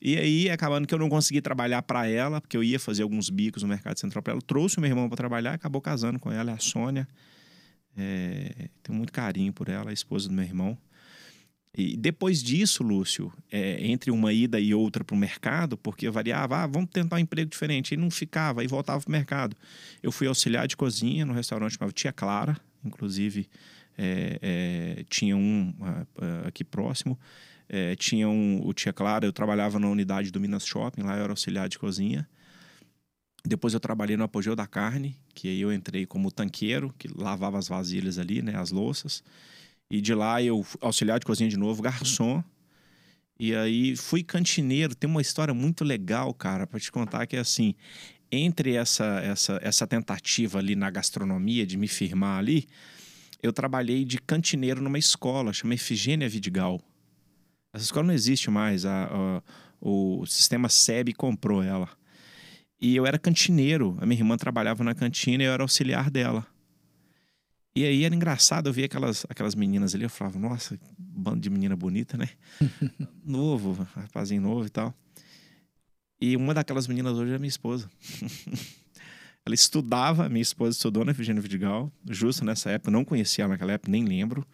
e aí, acabando que eu não consegui trabalhar para ela, porque eu ia fazer alguns bicos no Mercado Central para ela. Trouxe o meu irmão para trabalhar, acabou casando com ela, é a Sônia. É, tenho muito carinho por ela, a esposa do meu irmão. E depois disso, Lúcio, é, entre uma ida e outra para o mercado, porque variava, ah, vamos tentar um emprego diferente, e não ficava, e voltava para o mercado. Eu fui auxiliar de cozinha no restaurante chamado Tia Clara, inclusive é, é, tinha um aqui próximo, é, tinha um, o Tia Clara, eu trabalhava na unidade do Minas Shopping, lá eu era auxiliar de cozinha. Depois eu trabalhei no Apogeu da Carne, que aí eu entrei como tanqueiro, que lavava as vasilhas ali, né, as louças. E de lá eu auxiliar de cozinha de novo, garçom. E aí fui cantineiro. Tem uma história muito legal, cara, para te contar que é assim, entre essa essa essa tentativa ali na gastronomia de me firmar ali, eu trabalhei de cantineiro numa escola, chama Efigênia Vidigal. Essa escola não existe mais, a, a, o sistema SEB comprou ela. E eu era cantineiro, a minha irmã trabalhava na cantina e eu era auxiliar dela. E aí era engraçado, eu via aquelas, aquelas meninas ali, eu falava, nossa, bando de menina bonita, né? novo, rapazinho novo e tal. E uma daquelas meninas hoje é minha esposa. ela estudava, minha esposa estudou na Virginia Vidigal, justo nessa época, não conhecia ela naquela época, nem lembro.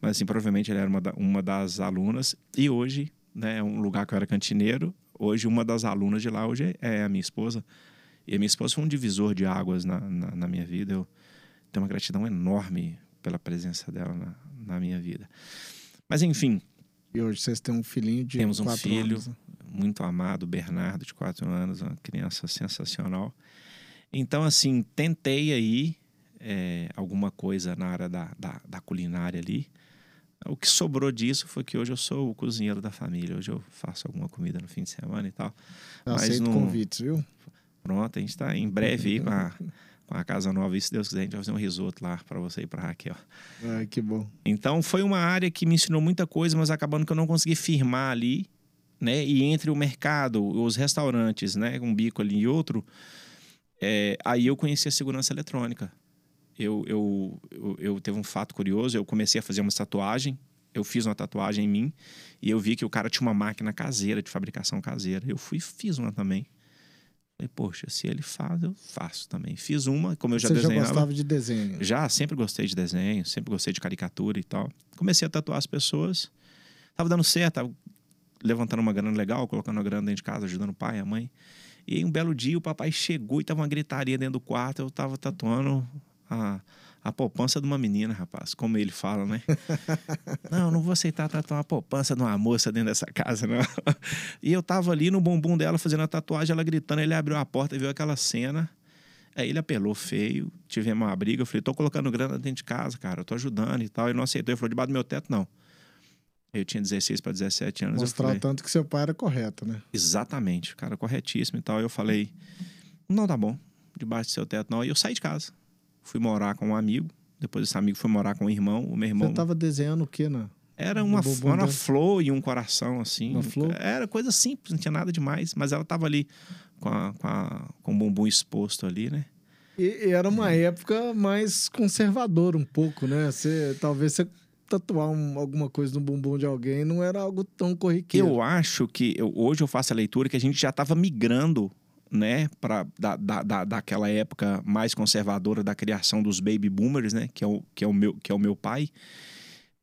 Mas assim, provavelmente ela era uma, da, uma das alunas. E hoje, né, é um lugar que eu era cantineiro, hoje uma das alunas de lá hoje é a minha esposa. E a minha esposa foi um divisor de águas na, na, na minha vida. Eu, tenho uma gratidão enorme pela presença dela na, na minha vida. Mas enfim. E hoje vocês têm um filhinho de Temos um filho anos. Né? muito amado, Bernardo, de quatro anos, uma criança sensacional. Então, assim, tentei aí é, alguma coisa na área da, da, da, culinária ali. O que sobrou disso foi que hoje eu sou o cozinheiro da família. Hoje eu faço alguma comida no fim de semana e tal. Eu Mas aceito convites, viu? Pronto, a gente está em breve aí com a com a Casa Nova. E se Deus quiser, a gente vai fazer um risoto lá para você e para Raquel. Ai, que bom. Então, foi uma área que me ensinou muita coisa, mas acabando que eu não consegui firmar ali, né? E entre o mercado, os restaurantes, né? Um bico ali e outro, é, aí eu conheci a segurança eletrônica. Eu, eu, eu, eu teve um fato curioso, eu comecei a fazer uma tatuagem, eu fiz uma tatuagem em mim e eu vi que o cara tinha uma máquina caseira de fabricação caseira. Eu fui fiz uma também. Falei, poxa, se ele faz, eu faço também. Fiz uma, como eu já Você desenhava. já gostava de desenho? Já, sempre gostei de desenho, sempre gostei de caricatura e tal. Comecei a tatuar as pessoas. Tava dando certo, tava levantando uma grana legal, colocando uma grana dentro de casa, ajudando o pai, a mãe. E aí, um belo dia, o papai chegou e tava uma gritaria dentro do quarto. Eu tava tatuando a, a poupança de uma menina, rapaz, como ele fala, né? não, não vou aceitar tatuar a poupança de uma moça dentro dessa casa, não. e eu tava ali no bumbum dela fazendo a tatuagem, ela gritando, ele abriu a porta e viu aquela cena. Aí ele apelou feio, tivemos uma briga. Eu falei, tô colocando grana dentro de casa, cara, eu tô ajudando e tal. Ele não aceitou, ele falou, debaixo do meu teto, não. Eu tinha 16 para 17 anos. Mostrar falei, tanto que seu pai era correto, né? Exatamente, cara, corretíssimo e tal. Eu falei, não, tá bom, debaixo do seu teto, não. E eu saí de casa. Fui morar com um amigo. Depois esse amigo foi morar com um irmão. O meu irmão. Você tava desenhando o quê, né? Era uma, uma flor e um coração, assim. Uma flor? Era coisa simples, não tinha nada demais. Mas ela tava ali com, a, com, a, com o bumbum exposto ali, né? E, era uma época mais conservadora um pouco, né? Você, talvez você tatuar um, alguma coisa no bumbum de alguém não era algo tão corriqueiro. Eu acho que eu, hoje eu faço a leitura que a gente já estava migrando né, para da, da, da, daquela época mais conservadora da criação dos baby boomers, né, que é o, que é o, meu, que é o meu pai,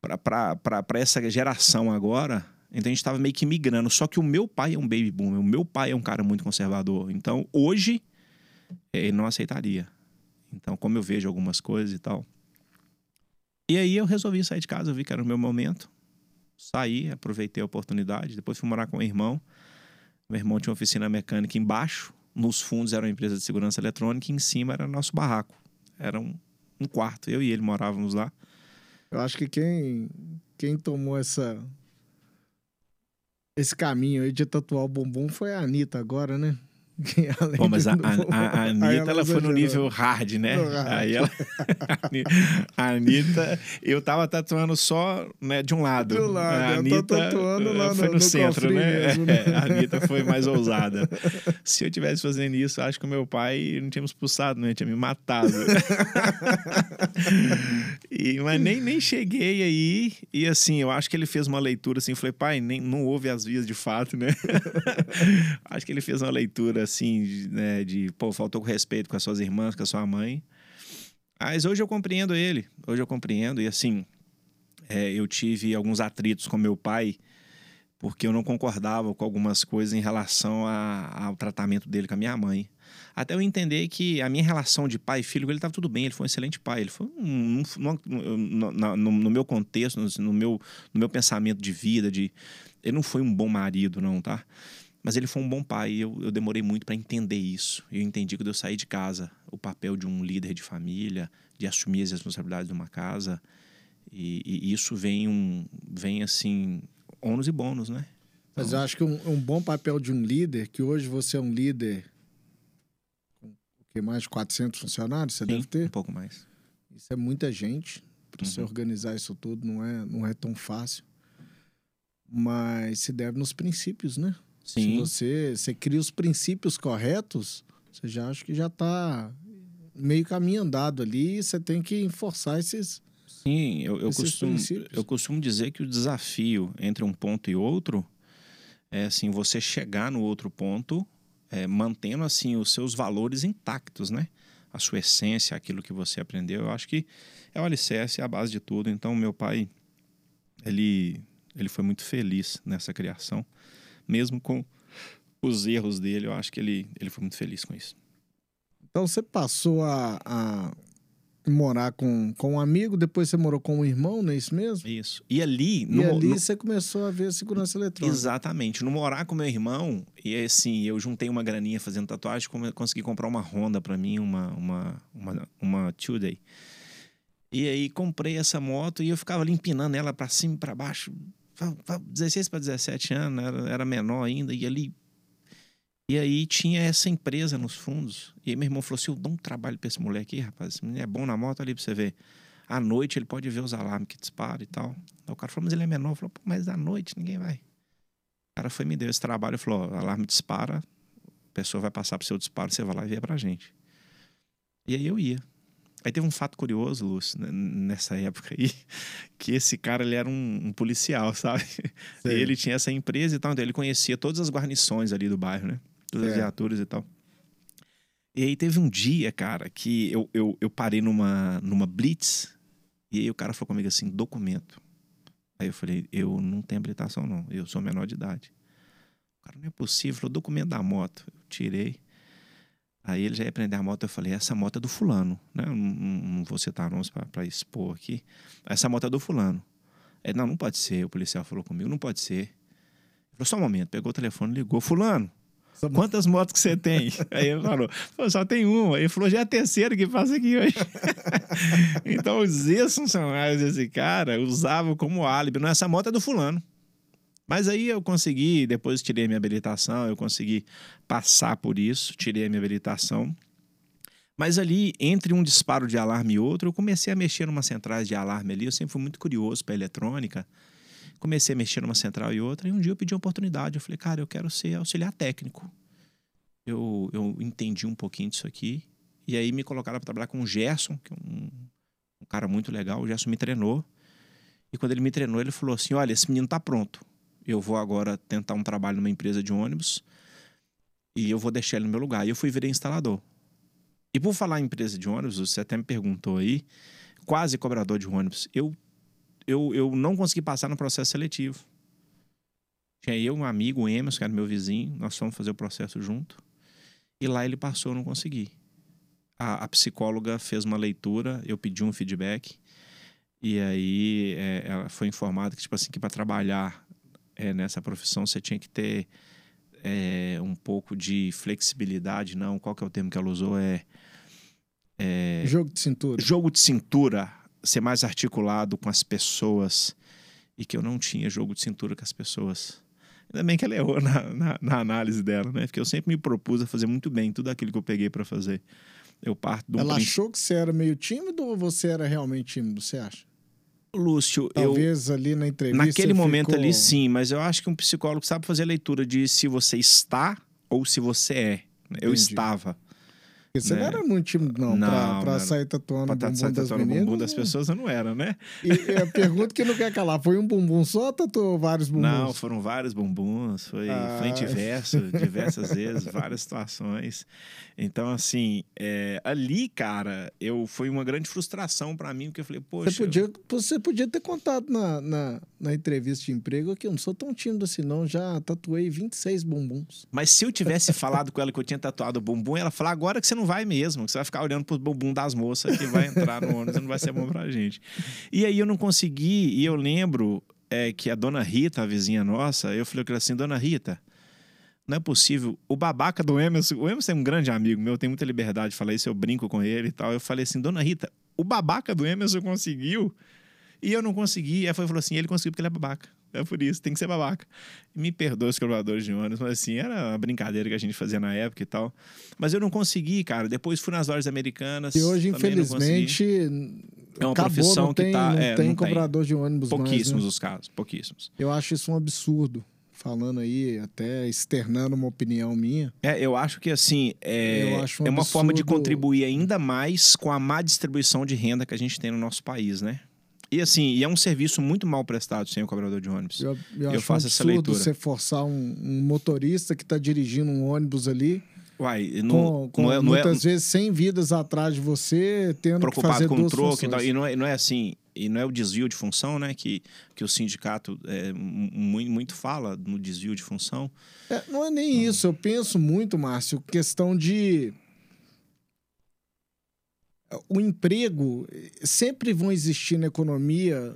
para essa geração agora. Então a gente estava meio que migrando. Só que o meu pai é um baby boomer, o meu pai é um cara muito conservador. Então hoje ele não aceitaria. Então, como eu vejo algumas coisas e tal. E aí eu resolvi sair de casa, eu vi que era o meu momento. Saí, aproveitei a oportunidade. Depois fui morar com o irmão. Meu irmão tinha uma oficina mecânica embaixo nos fundos era uma empresa de segurança eletrônica e em cima era nosso barraco. Era um, um quarto. Eu e ele morávamos lá. Eu acho que quem, quem tomou essa esse caminho aí de tatuar o bumbum foi a Anitta agora, né? Pô, mas a, a, a Anitta, ela, foi no nível hard, né? Hard. Aí ela... a Anitta, eu tava tatuando só né, de um lado. Do lado, a Anitta tatuando lá foi no, no, centro, né? Mesmo, né? É, a Anitta foi mais ousada. Se eu tivesse fazendo isso, acho que o meu pai não tinha me expulsado, né? Tinha me matado. e, mas nem, nem cheguei aí. E assim, eu acho que ele fez uma leitura assim. Falei, pai, nem, não houve as vias de fato, né? acho que ele fez uma leitura assim, né, de, pô, faltou com respeito com as suas irmãs, com a sua mãe. Mas hoje eu compreendo ele, hoje eu compreendo, e assim, é, eu tive alguns atritos com meu pai, porque eu não concordava com algumas coisas em relação a, ao tratamento dele com a minha mãe. Até eu entender que a minha relação de pai e filho, ele estava tudo bem, ele foi um excelente pai. Ele foi um, no, no, no, meu contexto, no meu, no meu pensamento de vida, de, ele não foi um bom marido, não, tá? Mas ele foi um bom pai e eu, eu demorei muito para entender isso. Eu entendi quando eu saí de casa o papel de um líder de família, de assumir as responsabilidades de uma casa. E, e isso vem, um, vem assim, ônus e bônus, né? Então... Mas eu acho que um, um, bom papel de um líder, que hoje você é um líder com o que, mais de 400 funcionários, você Sim, deve ter? um pouco mais. Isso é muita gente. Para uhum. você organizar isso tudo não é, não é tão fácil. Mas se deve nos princípios, né? Sim. Se você, você cria os princípios corretos, você já acha que já está meio caminho andado ali e você tem que forçar esses. Sim, eu, eu, costumo, eu costumo dizer que o desafio entre um ponto e outro é assim, você chegar no outro ponto é, mantendo assim os seus valores intactos, né? A sua essência, aquilo que você aprendeu. Eu acho que é o alicerce, é a base de tudo. Então, meu pai, ele, ele foi muito feliz nessa criação mesmo com os erros dele, eu acho que ele, ele foi muito feliz com isso. Então você passou a, a morar com, com um amigo, depois você morou com um irmão, não é isso mesmo? Isso. E ali... E ali no... você começou a ver a segurança eletrônica. Exatamente. No morar com meu irmão, e assim, eu juntei uma graninha fazendo tatuagem, consegui comprar uma Honda para mim, uma, uma, uma, uma Two-Day. E aí comprei essa moto e eu ficava ali empinando ela para cima e para baixo, 16 para 17 anos, era, era menor ainda, e ali. E aí tinha essa empresa nos fundos. E aí meu irmão falou assim: eu dou um trabalho para esse moleque aí, rapaz. Esse menino é bom na moto ali para você ver. À noite ele pode ver os alarmes que disparam e tal. Aí o cara falou, mas ele é menor. Falou, mas à noite ninguém vai. O cara foi me deu esse trabalho e falou: alarme dispara, a pessoa vai passar pro seu disparo, você vai lá e vê pra gente. E aí eu ia. Aí teve um fato curioso, Lúcio, nessa época aí, que esse cara ele era um, um policial, sabe? Ele tinha essa empresa e tal, então ele conhecia todas as guarnições ali do bairro, né? Todas as viaturas e tal. E aí teve um dia, cara, que eu, eu, eu parei numa, numa blitz e aí o cara falou comigo assim, documento. Aí eu falei, eu não tenho habilitação não, eu sou menor de idade. O cara, não é possível, falou, documento da moto. Eu tirei. Aí ele já ia prender a moto, eu falei, essa moto é do fulano, né? Não, não vou citar nomes para expor aqui. Essa moto é do fulano. Ele, não, não pode ser. O policial falou comigo, não pode ser. Ele falou, só um momento. Pegou o telefone, ligou. Fulano, quantas motos que você tem? Aí ele falou, só tem uma. Ele falou, já é a terceira que passa aqui hoje. então os ex-funcionários desse cara usavam como álibi. Não, essa moto é do fulano. Mas aí eu consegui, depois tirei minha habilitação, eu consegui passar por isso, tirei minha habilitação. Mas ali, entre um disparo de alarme e outro, eu comecei a mexer numa centrais de alarme ali. Eu sempre fui muito curioso para eletrônica. Comecei a mexer numa central e outra, e um dia eu pedi uma oportunidade. Eu falei, cara, eu quero ser auxiliar técnico. Eu, eu entendi um pouquinho disso aqui. E aí me colocaram para trabalhar com o Gerson, que é um, um cara muito legal. O Gerson me treinou. E quando ele me treinou, ele falou assim: olha, esse menino tá pronto eu vou agora tentar um trabalho numa empresa de ônibus e eu vou deixar ele no meu lugar. E eu fui virar instalador. E por falar em empresa de ônibus, você até me perguntou aí, quase cobrador de ônibus, eu, eu, eu não consegui passar no processo seletivo. Tinha eu, um amigo, o Emerson, que era meu vizinho, nós fomos fazer o processo junto. E lá ele passou, eu não consegui. A, a psicóloga fez uma leitura, eu pedi um feedback. E aí é, ela foi informada que, tipo assim, que para trabalhar é, nessa profissão você tinha que ter é, um pouco de flexibilidade, não? Qual que é o termo que ela usou? É, é, jogo de cintura. Jogo de cintura, ser mais articulado com as pessoas e que eu não tinha jogo de cintura com as pessoas. Ainda bem que ela errou na, na, na análise dela, né? Porque eu sempre me propus a fazer muito bem tudo aquilo que eu peguei para fazer. Eu parto Ela achou que você era meio tímido ou você era realmente tímido, você acha? Lúcio, Talvez eu, ali na entrevista. Naquele momento ficou... ali, sim, mas eu acho que um psicólogo sabe fazer a leitura de se você está ou se você é. Eu estava. Porque você né? não era muito tímido, não, não pra, pra sair tatuando pra o bumbum das meninas. bumbum das pessoas eu não era, né? E, a pergunta que não quer calar, foi um bumbum só ou tatuou vários bumbuns? Não, foram vários bumbuns, foi ah. frente e verso, diversas vezes, várias situações. Então, assim, é, ali, cara, eu foi uma grande frustração para mim, porque eu falei, poxa... Você podia, você podia ter contado na, na, na entrevista de emprego que eu não sou tão tímido assim, não, já tatuei 26 bumbuns. Mas se eu tivesse falado com ela que eu tinha tatuado o bumbum, ela falar agora que você não vai mesmo, que você vai ficar olhando pro bumbum das moças que vai entrar no ônibus e não vai ser bom pra gente. E aí eu não consegui, e eu lembro é, que a dona Rita, a vizinha nossa, eu falei assim, dona Rita, não é possível. O babaca do Emerson, o Emerson é um grande amigo meu, tem muita liberdade de falar isso, eu brinco com ele e tal. Eu falei assim, dona Rita, o babaca do Emerson conseguiu e eu não consegui. Aí foi falou assim, ele conseguiu porque ele é babaca. É por isso, tem que ser babaca. Me perdoa os colaboradores de ônibus, mas assim, era uma brincadeira que a gente fazia na época e tal. Mas eu não consegui, cara. Depois fui nas lojas americanas. E hoje, infelizmente, é uma acabou, profissão não tem, que tá. Não é, tem não cobrador tem. de ônibus. Pouquíssimos mais, né? os casos, pouquíssimos. Eu acho isso um absurdo. Falando aí, até externando uma opinião minha. É, eu acho que assim, é, um é uma absurdo... forma de contribuir ainda mais com a má distribuição de renda que a gente tem no nosso país, né? E assim, e é um serviço muito mal prestado sem o cobrador de ônibus. Eu, eu, eu faço um essa leitura. você forçar um, um motorista que está dirigindo um ônibus ali. Uai, não, com, com não é, não muitas é, vezes 100 vidas atrás de você, tendo que fazer com duas troco e, tal, e não é, não é assim, e não é o desvio de função, né? Que, que o sindicato é, muito, muito fala no desvio de função. É, não é nem isso. Eu penso muito, Márcio, questão de o emprego sempre vão existir na economia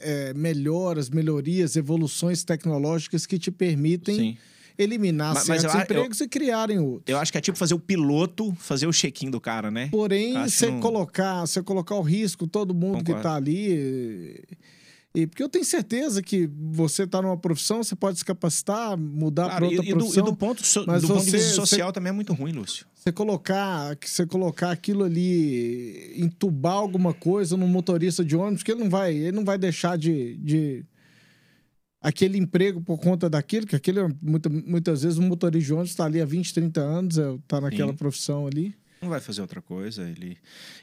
é, melhoras, melhorias, evoluções tecnológicas que te permitem Sim. eliminar mas, certos mas eu, empregos eu, e criarem outros. Eu acho que é tipo fazer o piloto, fazer o check-in do cara, né? Porém, você não... colocar, você colocar o risco, todo mundo Concordo. que está ali e porque eu tenho certeza que você está numa profissão, você pode se capacitar, mudar para outra e, profissão. E do ponto, so, mas do você, ponto de vista social você, também é muito ruim, Lúcio. Você colocar, você colocar aquilo ali, entubar alguma coisa no motorista de ônibus, que ele não vai, ele não vai deixar de, de aquele emprego por conta daquilo, que aquele, muita, muitas vezes o motorista de ônibus está ali há 20, 30 anos, está naquela Sim. profissão ali. Não vai fazer outra coisa. Ele...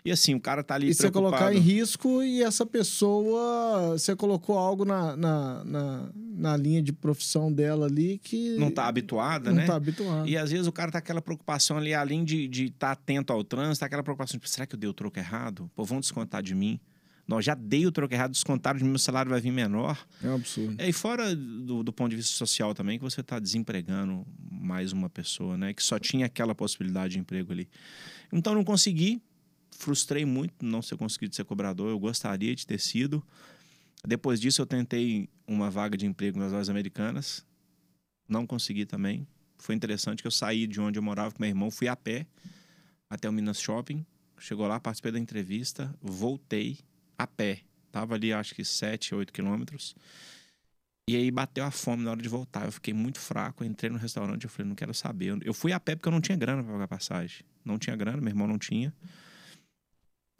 E assim, o cara tá ali. E você colocar em risco e essa pessoa. Você colocou algo na, na, na, na, linha de profissão dela ali que. Não tá habituada, não né? Não tá habituada. E às vezes o cara tá aquela preocupação ali, além de estar de tá atento ao trânsito, tá aquela preocupação, tipo, será que eu dei o troco errado? Pô, vão descontar de mim. Nós já dei o troco errado, descontaram de meu salário vai vir menor. É um absurdo. É, e fora do, do ponto de vista social também, que você está desempregando mais uma pessoa, né? Que só tinha aquela possibilidade de emprego ali. Então não consegui, frustrei muito não ser conseguido ser cobrador. Eu gostaria de ter sido. Depois disso, eu tentei uma vaga de emprego nas lojas americanas. Não consegui também. Foi interessante que eu saí de onde eu morava com meu irmão, fui a pé até o Minas Shopping. Chegou lá, participei da entrevista, voltei a pé. Tava ali, acho que 7, 8 quilômetros. E aí bateu a fome na hora de voltar. Eu fiquei muito fraco, entrei no restaurante, eu falei, não quero saber. Eu fui a pé porque eu não tinha grana para pagar passagem. Não tinha grana, meu irmão não tinha.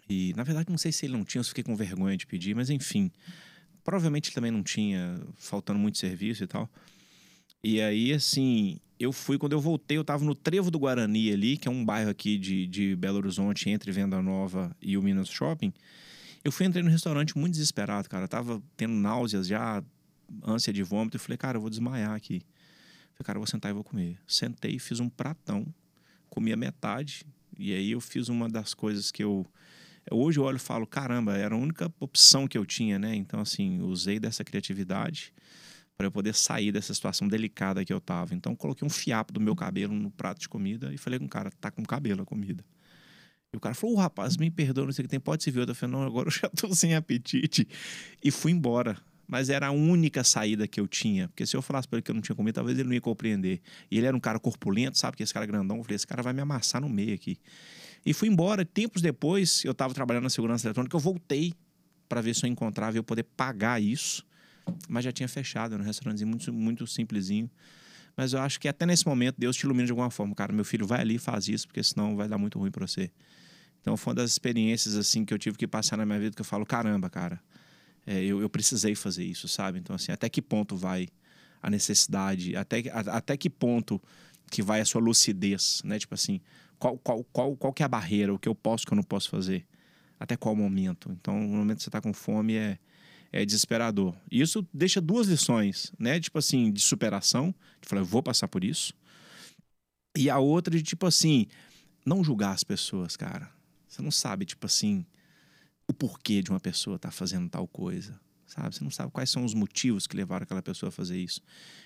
E, na verdade, não sei se ele não tinha, eu fiquei com vergonha de pedir, mas enfim. Provavelmente também não tinha, faltando muito serviço e tal. E aí, assim, eu fui, quando eu voltei, eu tava no Trevo do Guarani ali, que é um bairro aqui de, de Belo Horizonte, entre Venda Nova e o Minas Shopping. Eu fui entrei no restaurante muito desesperado, cara. Eu tava tendo náuseas já, ânsia de vômito. Eu falei, cara, eu vou desmaiar aqui. Eu falei, cara, eu vou sentar e vou comer. Sentei, fiz um pratão, comi a metade. E aí eu fiz uma das coisas que eu. Hoje eu olho e falo, caramba, era a única opção que eu tinha, né? Então, assim, usei dessa criatividade para eu poder sair dessa situação delicada que eu tava. Então, coloquei um fiapo do meu cabelo no prato de comida e falei com o cara, tá com cabelo a comida. E o cara falou, rapaz, me perdoa, não sei o que tem, pode se ver. Eu falei, não, agora eu já tô sem apetite. E fui embora. Mas era a única saída que eu tinha. Porque se eu falasse para ele que eu não tinha comido, talvez ele não ia compreender. E ele era um cara corpulento, sabe? Que esse cara grandão. Eu falei, esse cara vai me amassar no meio aqui. E fui embora. Tempos depois, eu estava trabalhando na segurança eletrônica, eu voltei para ver se eu encontrava e eu poder pagar isso. Mas já tinha fechado, era um restaurantezinho muito, muito simplesinho. Mas eu acho que até nesse momento Deus te ilumina de alguma forma. Cara, meu filho, vai ali e faz isso, porque senão vai dar muito ruim para você. Então foi uma das experiências assim que eu tive que passar na minha vida que eu falo, caramba, cara, é, eu, eu precisei fazer isso, sabe? Então assim, até que ponto vai a necessidade, até, a, até que ponto que vai a sua lucidez, né? Tipo assim, qual, qual, qual, qual que é a barreira, o que eu posso, o que eu não posso fazer? Até qual momento? Então, no momento que você está com fome é, é desesperador. E isso deixa duas lições, né? Tipo assim, de superação, de falar, eu vou passar por isso. E a outra de tipo assim, não julgar as pessoas, cara. Você não sabe, tipo assim, o porquê de uma pessoa estar tá fazendo tal coisa. Sabe? Você não sabe quais são os motivos que levaram aquela pessoa a fazer isso.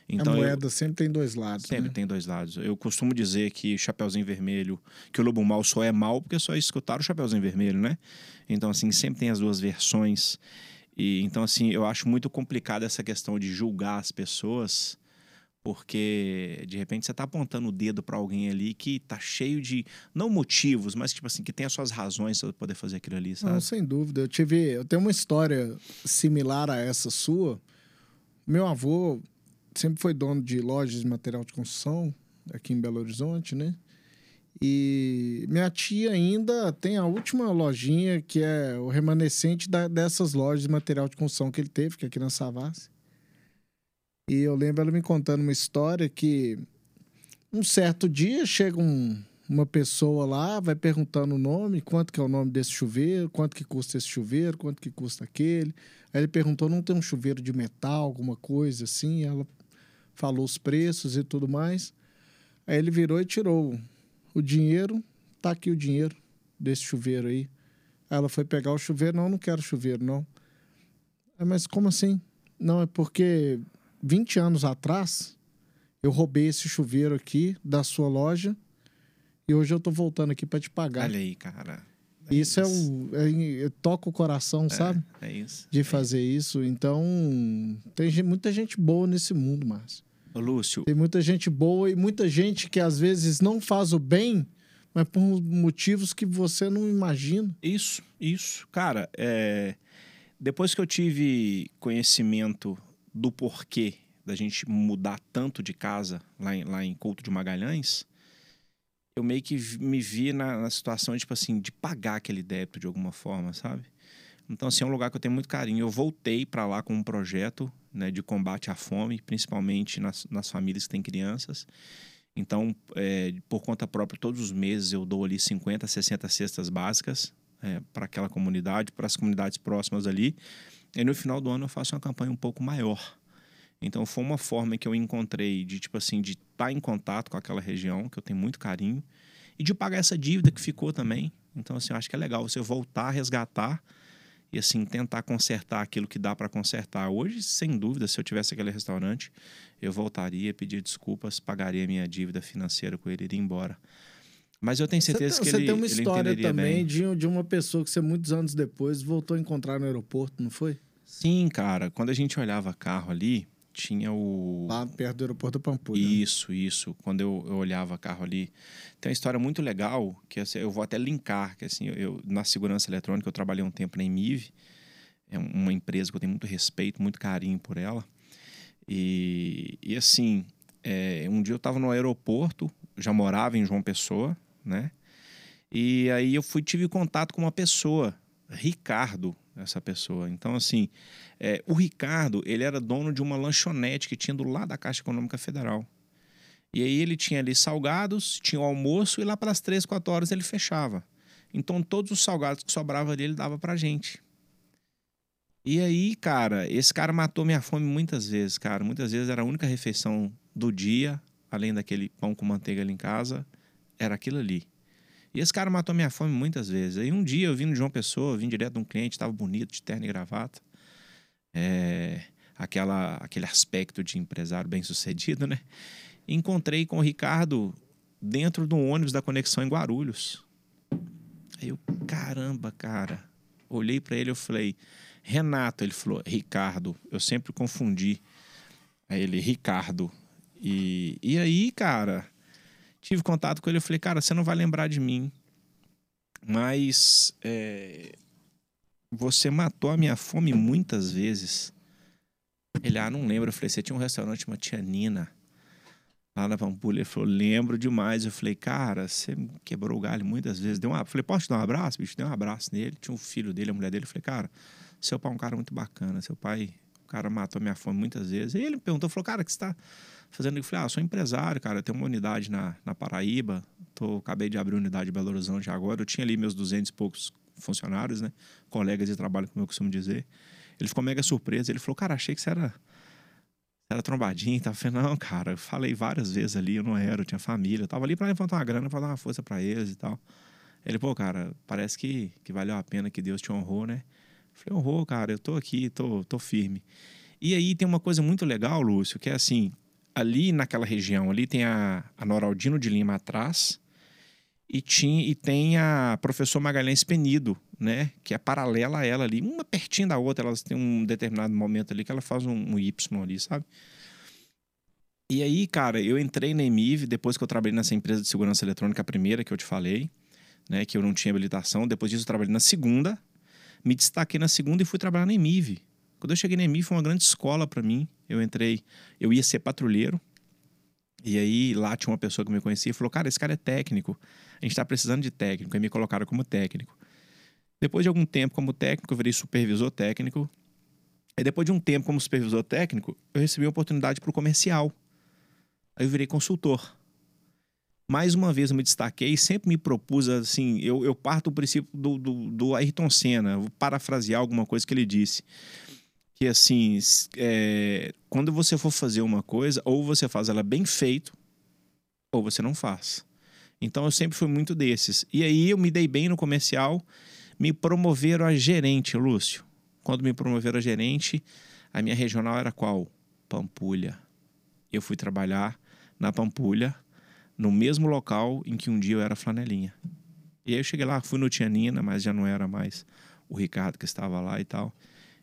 Então, a moeda eu, sempre tem dois lados. Sempre né? tem dois lados. Eu costumo dizer que Chapeuzinho Vermelho, que o Lobo Mal só é mal porque só escutaram o Chapeuzinho Vermelho, né? Então, assim, sempre tem as duas versões. E então, assim, eu acho muito complicado essa questão de julgar as pessoas porque de repente você está apontando o dedo para alguém ali que está cheio de não motivos, mas tipo assim que tem as suas razões para poder fazer aquilo ali, sabe? Não, sem dúvida. Eu tive, eu tenho uma história similar a essa sua. Meu avô sempre foi dono de lojas de material de construção aqui em Belo Horizonte, né? E minha tia ainda tem a última lojinha que é o remanescente da, dessas lojas de material de construção que ele teve, que é aqui na Savassi. E eu lembro ela me contando uma história que um certo dia chega um, uma pessoa lá, vai perguntando o nome, quanto que é o nome desse chuveiro, quanto que custa esse chuveiro, quanto que custa aquele. Aí ele perguntou, não tem um chuveiro de metal, alguma coisa assim? Ela falou os preços e tudo mais. Aí ele virou e tirou o dinheiro, tá aqui o dinheiro desse chuveiro aí. Aí ela foi pegar o chuveiro, não, não quero chuveiro, não. Mas como assim? Não, é porque 20 anos atrás, eu roubei esse chuveiro aqui da sua loja e hoje eu tô voltando aqui para te pagar. Olha aí, cara. É isso, isso, é o. É, toca o coração, é, sabe? É isso. De é fazer isso. isso. Então, tem muita gente boa nesse mundo, Márcio. Ô, Lúcio. Tem muita gente boa e muita gente que às vezes não faz o bem, mas por motivos que você não imagina. Isso, isso. Cara, é... depois que eu tive conhecimento do porquê da gente mudar tanto de casa lá em, lá em Couto de Magalhães, eu meio que me vi na, na situação, tipo assim, de pagar aquele débito de alguma forma, sabe? Então, assim, é um lugar que eu tenho muito carinho. Eu voltei para lá com um projeto né, de combate à fome, principalmente nas, nas famílias que têm crianças. Então, é, por conta própria, todos os meses eu dou ali 50, 60 cestas básicas é, para aquela comunidade, para as comunidades próximas ali. E no final do ano eu faço uma campanha um pouco maior. Então foi uma forma que eu encontrei de tipo assim de estar tá em contato com aquela região que eu tenho muito carinho e de pagar essa dívida que ficou também. Então assim, eu acho que é legal você voltar a resgatar e assim tentar consertar aquilo que dá para consertar. Hoje, sem dúvida, se eu tivesse aquele restaurante, eu voltaria, pedir desculpas, pagaria minha dívida financeira com ele e iria embora. Mas eu tenho certeza você, que você ele tem uma história também bem. de, de uma pessoa que você muitos anos depois voltou a encontrar no aeroporto, não foi? Sim, cara. Quando a gente olhava carro ali, tinha o Lá perto do aeroporto da Pampulha. Isso, isso. Quando eu, eu olhava carro ali. Tem uma história muito legal, que assim, eu vou até linkar, que assim, eu, na segurança eletrônica, eu trabalhei um tempo na Emiv, é uma empresa que eu tenho muito respeito, muito carinho por ela. E, e assim, é, um dia eu estava no aeroporto, já morava em João Pessoa, né? E aí eu fui tive contato com uma pessoa, Ricardo, essa pessoa. Então, assim, é, o Ricardo, ele era dono de uma lanchonete que tinha do lado da Caixa Econômica Federal. E aí ele tinha ali salgados, tinha o almoço e lá pelas três, quatro horas ele fechava. Então todos os salgados que sobravam ali ele dava pra gente. E aí, cara, esse cara matou minha fome muitas vezes, cara. Muitas vezes era a única refeição do dia, além daquele pão com manteiga ali em casa, era aquilo ali. E esse cara matou minha fome muitas vezes. Aí um dia eu vim de João Pessoa, vim direto de um cliente, estava bonito, de terno e gravata. É, aquela, aquele aspecto de empresário bem sucedido, né? Encontrei com o Ricardo dentro do ônibus da conexão em Guarulhos. Aí eu, caramba, cara. Olhei para ele, eu falei, Renato, ele falou, Ricardo, eu sempre confundi. Aí ele, Ricardo. E, e aí, cara, tive contato com ele, eu falei, cara, você não vai lembrar de mim, mas é, você matou a minha fome muitas vezes. Ele, ah, não lembro. Eu falei, você tinha um restaurante, uma tia Nina, lá na Pampulha. Ele falou, lembro demais. Eu falei, cara, você quebrou o galho muitas vezes. Deu um, eu falei, posso te dar um abraço, bicho? Dei um abraço nele. Tinha um filho dele, a mulher dele. Eu falei, cara, seu pai é um cara muito bacana. Seu pai, o cara matou a minha fome muitas vezes. E ele me perguntou, falou, cara, que você tá fazendo? Eu falei, ah, sou empresário, cara. Eu tenho uma unidade na, na Paraíba. Tô, acabei de abrir unidade em Belo Horizonte agora. Eu tinha ali meus 200 e poucos funcionários, né? Colegas de trabalho, como eu costumo dizer. Ele ficou mega surpreso. Ele falou, cara, achei que você era, era trombadinho. Tá? Eu falei, não, cara, eu falei várias vezes ali, eu não era, eu tinha família. Eu tava ali para levantar uma grana, para dar uma força para eles e tal. Ele, pô, cara, parece que, que valeu a pena que Deus te honrou, né? Eu falei, honrou, cara, eu tô aqui, tô, tô firme. E aí tem uma coisa muito legal, Lúcio, que é assim, ali naquela região, ali tem a, a Noraldino de Lima atrás, e, tinha, e tem a professor Magalhães Penido, né? Que é paralela a ela ali, uma pertinho da outra. Elas têm um determinado momento ali que ela faz um, um Y ali, sabe? E aí, cara, eu entrei na EMIV depois que eu trabalhei nessa empresa de segurança eletrônica, a primeira que eu te falei, né? Que eu não tinha habilitação. Depois disso, eu trabalhei na segunda, me destaquei na segunda e fui trabalhar na EMIV. Quando eu cheguei na EMIV, foi uma grande escola para mim. Eu entrei, eu ia ser patrulheiro. E aí lá tinha uma pessoa que me conhecia e falou: Cara, esse cara é técnico. A gente tá precisando de técnico. Aí me colocaram como técnico. Depois de algum tempo como técnico, eu virei supervisor técnico. Aí depois de um tempo como supervisor técnico, eu recebi uma oportunidade para o comercial. Aí eu virei consultor. Mais uma vez eu me destaquei, sempre me propus assim, eu, eu parto do princípio do, do, do Ayrton Senna, vou parafrasear alguma coisa que ele disse. Que assim, é, quando você for fazer uma coisa, ou você faz ela bem feito, ou você não faz. Então eu sempre fui muito desses. E aí eu me dei bem no comercial, me promoveram a gerente, Lúcio. Quando me promoveram a gerente, a minha regional era qual? Pampulha. Eu fui trabalhar na Pampulha, no mesmo local em que um dia eu era flanelinha. E aí eu cheguei lá, fui no Tia Nina, mas já não era mais o Ricardo que estava lá e tal.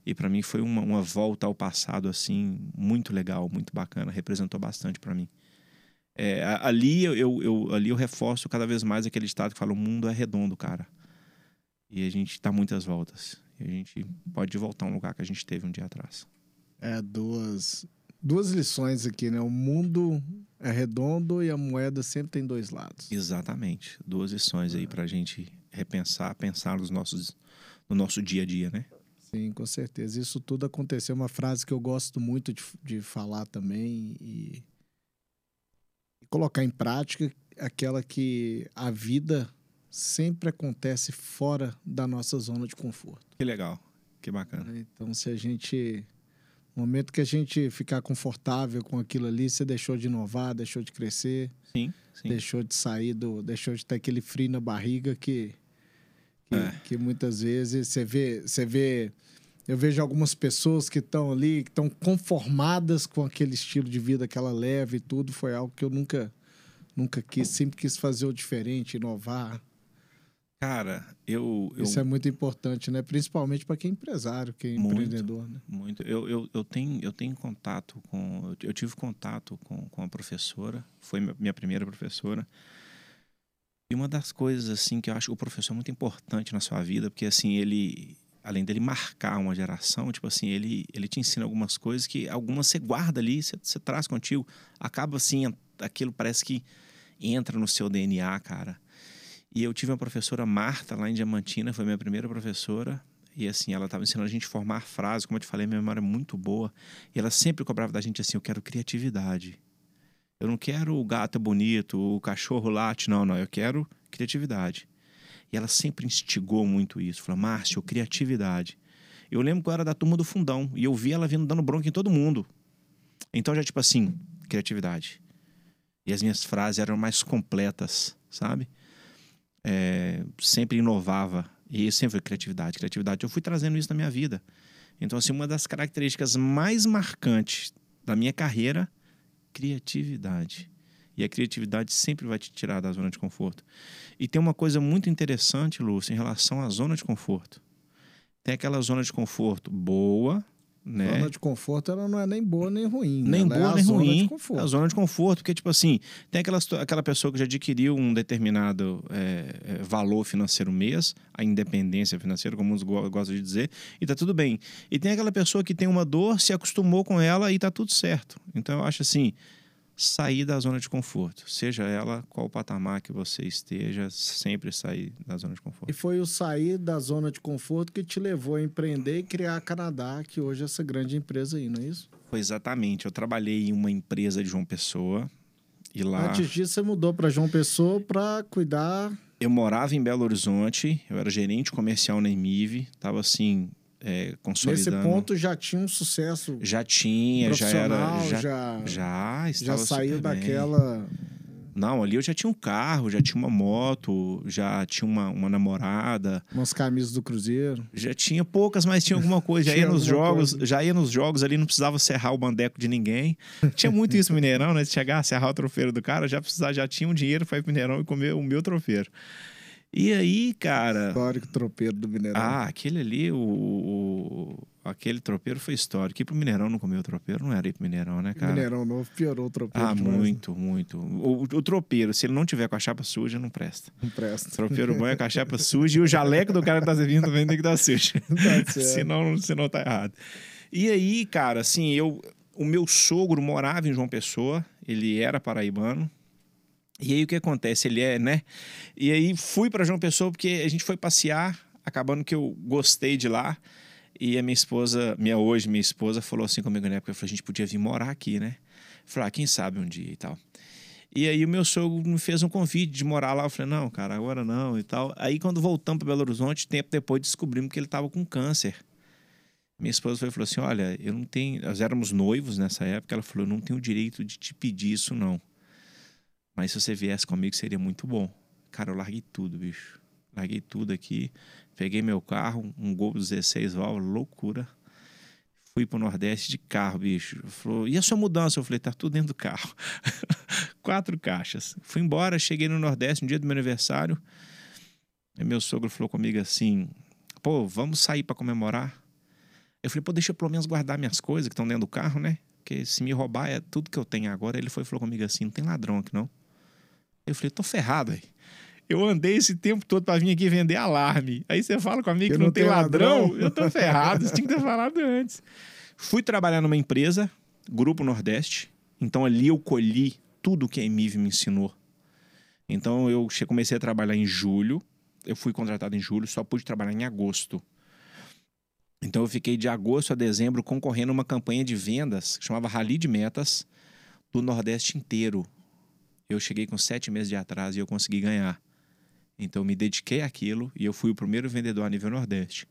E para mim foi uma, uma volta ao passado, assim, muito legal, muito bacana. Representou bastante para mim. É, ali, eu, eu, ali eu reforço cada vez mais aquele estado que fala: o mundo é redondo, cara. E a gente dá muitas voltas. E a gente pode voltar a um lugar que a gente teve um dia atrás. É, duas, duas lições aqui, né? O mundo é redondo e a moeda sempre tem dois lados. Exatamente. Duas lições aí pra gente repensar, pensar nos nossos, no nosso dia a dia, né? Sim, com certeza. Isso tudo aconteceu. Uma frase que eu gosto muito de, de falar também e, e colocar em prática aquela que a vida sempre acontece fora da nossa zona de conforto. Que legal, que bacana. Então, se a gente. No momento que a gente ficar confortável com aquilo ali, você deixou de inovar, deixou de crescer, Sim, sim. deixou de sair do. deixou de ter aquele frio na barriga que, Que, é. que muitas vezes você vê, você vê. Eu vejo algumas pessoas que estão ali, que estão conformadas com aquele estilo de vida que ela leva e tudo. Foi algo que eu nunca, nunca quis, sempre quis fazer o diferente, inovar. Cara, eu, eu... Isso é muito importante, né? Principalmente para quem é empresário, quem é muito, empreendedor, né? Muito. Eu, eu, eu, tenho, eu tenho contato com... Eu tive contato com, com a professora. Foi minha primeira professora. E uma das coisas, assim, que eu acho que o professor é muito importante na sua vida, porque, assim, ele... Além dele marcar uma geração, tipo assim, ele, ele te ensina algumas coisas que algumas você guarda ali, você, você traz contigo. Acaba, assim, aquilo parece que entra no seu DNA, cara e eu tive uma professora Marta lá em Diamantina, foi minha primeira professora. E assim, ela estava ensinando a gente a formar frases, como eu te falei, minha memória é muito boa. E ela sempre cobrava da gente assim: eu quero criatividade. Eu não quero o gato bonito, o cachorro late, não, não. Eu quero criatividade. E ela sempre instigou muito isso. Falou: Márcio, criatividade. Eu lembro que eu era da turma do fundão e eu vi ela vindo dando bronca em todo mundo. Então já tipo assim, criatividade. E as minhas frases eram mais completas, sabe? é, sempre inovava. E sempre foi criatividade, criatividade. Eu fui trazendo isso na minha vida. Então, assim, uma das características mais marcantes da minha carreira, criatividade. E a criatividade sempre vai te tirar da zona de conforto. E tem uma coisa muito interessante, Lúcio, em relação à zona de conforto. Tem aquela zona de conforto boa, né? Zona de conforto ela não é nem boa nem ruim. Nem ela boa é nem ruim. É a zona de conforto, porque, tipo assim, tem aquela, aquela pessoa que já adquiriu um determinado é, é, valor financeiro mês, a independência financeira, como uns gostam de dizer, e tá tudo bem. E tem aquela pessoa que tem uma dor, se acostumou com ela e tá tudo certo. Então eu acho assim sair da zona de conforto, seja ela qual patamar que você esteja, sempre sair da zona de conforto. E foi o sair da zona de conforto que te levou a empreender e criar a Canadá, que hoje é essa grande empresa aí, não é isso? Foi exatamente. Eu trabalhei em uma empresa de João Pessoa e lá. Antes disso, você mudou para João Pessoa para cuidar. Eu morava em Belo Horizonte, eu era gerente comercial na Emive, estava assim é, consolidando. Nesse ponto já tinha um sucesso. Já tinha, já era. Já, já, já, já saiu daquela. Não, ali eu já tinha um carro, já tinha uma moto, já tinha uma, uma namorada. Umas camisas do Cruzeiro. Já tinha poucas, mas tinha alguma coisa. Já ia nos jogos, coisa. já ia nos jogos ali, não precisava serrar o bandeco de ninguém. Tinha muito isso no Mineirão, né? Se chegar serrar o trofeiro do cara, já precisava, já tinha um dinheiro para ir pro Mineirão e comer o meu trofeiro. E aí, cara. Histórico tropeiro do Mineirão. Ah, aquele ali, o, o, aquele tropeiro foi histórico. Ir pro Mineirão não comer o tropeiro não era ir pro Mineirão, né, cara? Mineirão novo piorou o tropeiro. Ah, demais, muito, né? muito. O, o, tropeiro, se ele não tiver com a chapa suja, não presta. Não presta. O tropeiro bom é com a chapa suja e o jaleco do cara que tá servindo também tem que estar sujo. Tá senão, senão tá errado. E aí, cara, assim, eu. O meu sogro morava em João Pessoa, ele era paraibano, e aí o que acontece? Ele é, né? E aí fui para João Pessoa porque a gente foi passear, acabando que eu gostei de lá. E a minha esposa, minha hoje, minha esposa, falou assim comigo na época: falou, a gente podia vir morar aqui, né? Falei, ah, quem sabe um dia e tal. E aí o meu sogro me fez um convite de morar lá. Eu falei, não, cara, agora não e tal. Aí quando voltamos para Belo Horizonte, tempo depois descobrimos que ele estava com câncer. Minha esposa foi, falou assim: olha, eu não tenho. Nós éramos noivos nessa época. Ela falou: eu não tenho o direito de te pedir isso, não. Mas se você viesse comigo, seria muito bom. Cara, eu larguei tudo, bicho. Larguei tudo aqui. Peguei meu carro, um Gol 16 válvulas, loucura. Fui pro Nordeste de carro, bicho. Falou, e a sua mudança? Eu falei, tá tudo dentro do carro. Quatro caixas. Fui embora, cheguei no Nordeste no dia do meu aniversário. E meu sogro falou comigo assim: pô, vamos sair para comemorar? Eu falei, pô, deixa eu pelo menos guardar minhas coisas que estão dentro do carro, né? Porque se me roubar é tudo que eu tenho agora. Ele foi e falou comigo assim: não tem ladrão aqui não. Eu falei, tô ferrado aí. Eu andei esse tempo todo para vir aqui vender alarme. Aí você fala comigo que, que não, tem ladrão, ladrão, eu tô ferrado, você tinha que ter falado antes. Fui trabalhar numa empresa, Grupo Nordeste. Então ali eu colhi tudo que a Emiv me ensinou. Então eu comecei a trabalhar em julho. Eu fui contratado em julho, só pude trabalhar em agosto. Então eu fiquei de agosto a dezembro concorrendo a uma campanha de vendas que chamava Rally de Metas do Nordeste inteiro eu cheguei com sete meses de atraso e eu consegui ganhar. Então me dediquei àquilo e eu fui o primeiro vendedor a nível Nordeste.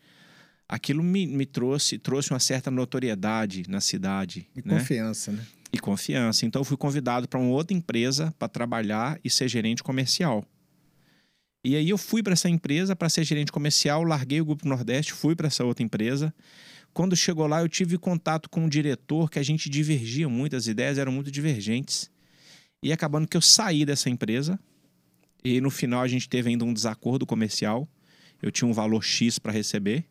Aquilo me, me trouxe, trouxe uma certa notoriedade na cidade. E né? confiança, né? E confiança. Então eu fui convidado para uma outra empresa para trabalhar e ser gerente comercial. E aí eu fui para essa empresa para ser gerente comercial, larguei o Grupo Nordeste, fui para essa outra empresa. Quando chegou lá, eu tive contato com um diretor que a gente divergia muito, as ideias eram muito divergentes. E acabando que eu saí dessa empresa, e no final a gente teve ainda um desacordo comercial. Eu tinha um valor X para receber.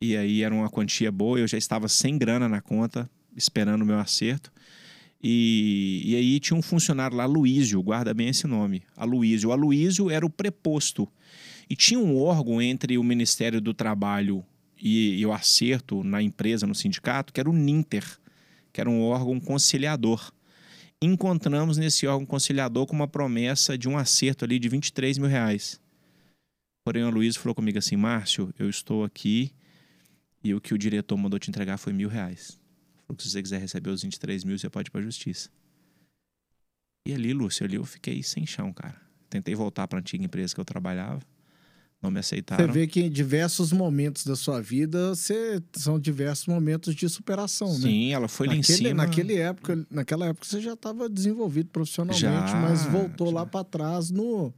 E aí era uma quantia boa, eu já estava sem grana na conta, esperando o meu acerto. E, e aí tinha um funcionário lá, Luísio, guarda bem esse nome, Aloísio. O Aloísio era o preposto. E tinha um órgão entre o Ministério do Trabalho e, e o acerto na empresa, no sindicato, que era o NINTER, que era um órgão conciliador. Encontramos nesse órgão conciliador com uma promessa de um acerto ali de 23 mil reais. Porém, o Luiz falou comigo assim: Márcio, eu estou aqui e o que o diretor mandou te entregar foi mil reais. Falou que se você quiser receber os 23 mil, você pode ir pra justiça. E ali, Lúcio, ali eu fiquei sem chão, cara. Tentei voltar para a antiga empresa que eu trabalhava. Não me aceitaram. Você vê que em diversos momentos da sua vida você, são diversos momentos de superação, Sim, né? Sim, ela foi naquele, lá em cima. Naquele época, naquela época você já estava desenvolvido profissionalmente, já, mas voltou já. lá para trás no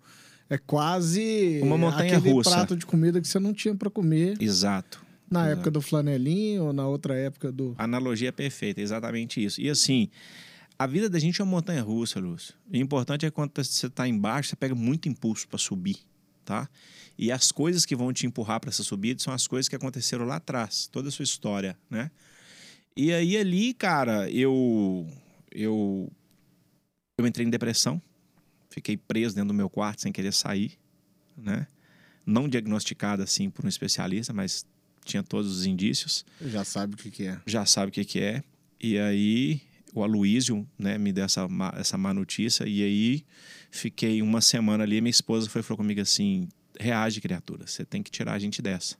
é quase uma montanha aquele russa. prato de comida que você não tinha para comer. Exato. Na Exato. época do flanelinho ou na outra época do. Analogia é perfeita, exatamente isso. E assim, a vida da gente é uma montanha russa, Lúcio. O importante é quando você está embaixo, você pega muito impulso para subir, tá? E as coisas que vão te empurrar para essa subida são as coisas que aconteceram lá atrás, toda a sua história, né? E aí ali, cara, eu eu eu entrei em depressão, fiquei preso dentro do meu quarto sem querer sair, né? Não diagnosticado assim por um especialista, mas tinha todos os indícios. Já sabe o que, que é. Já sabe o que, que é. E aí o Aloísio, né, me deu essa, essa má notícia. E aí fiquei uma semana ali. Minha esposa foi falou comigo assim: reage, criatura, você tem que tirar a gente dessa.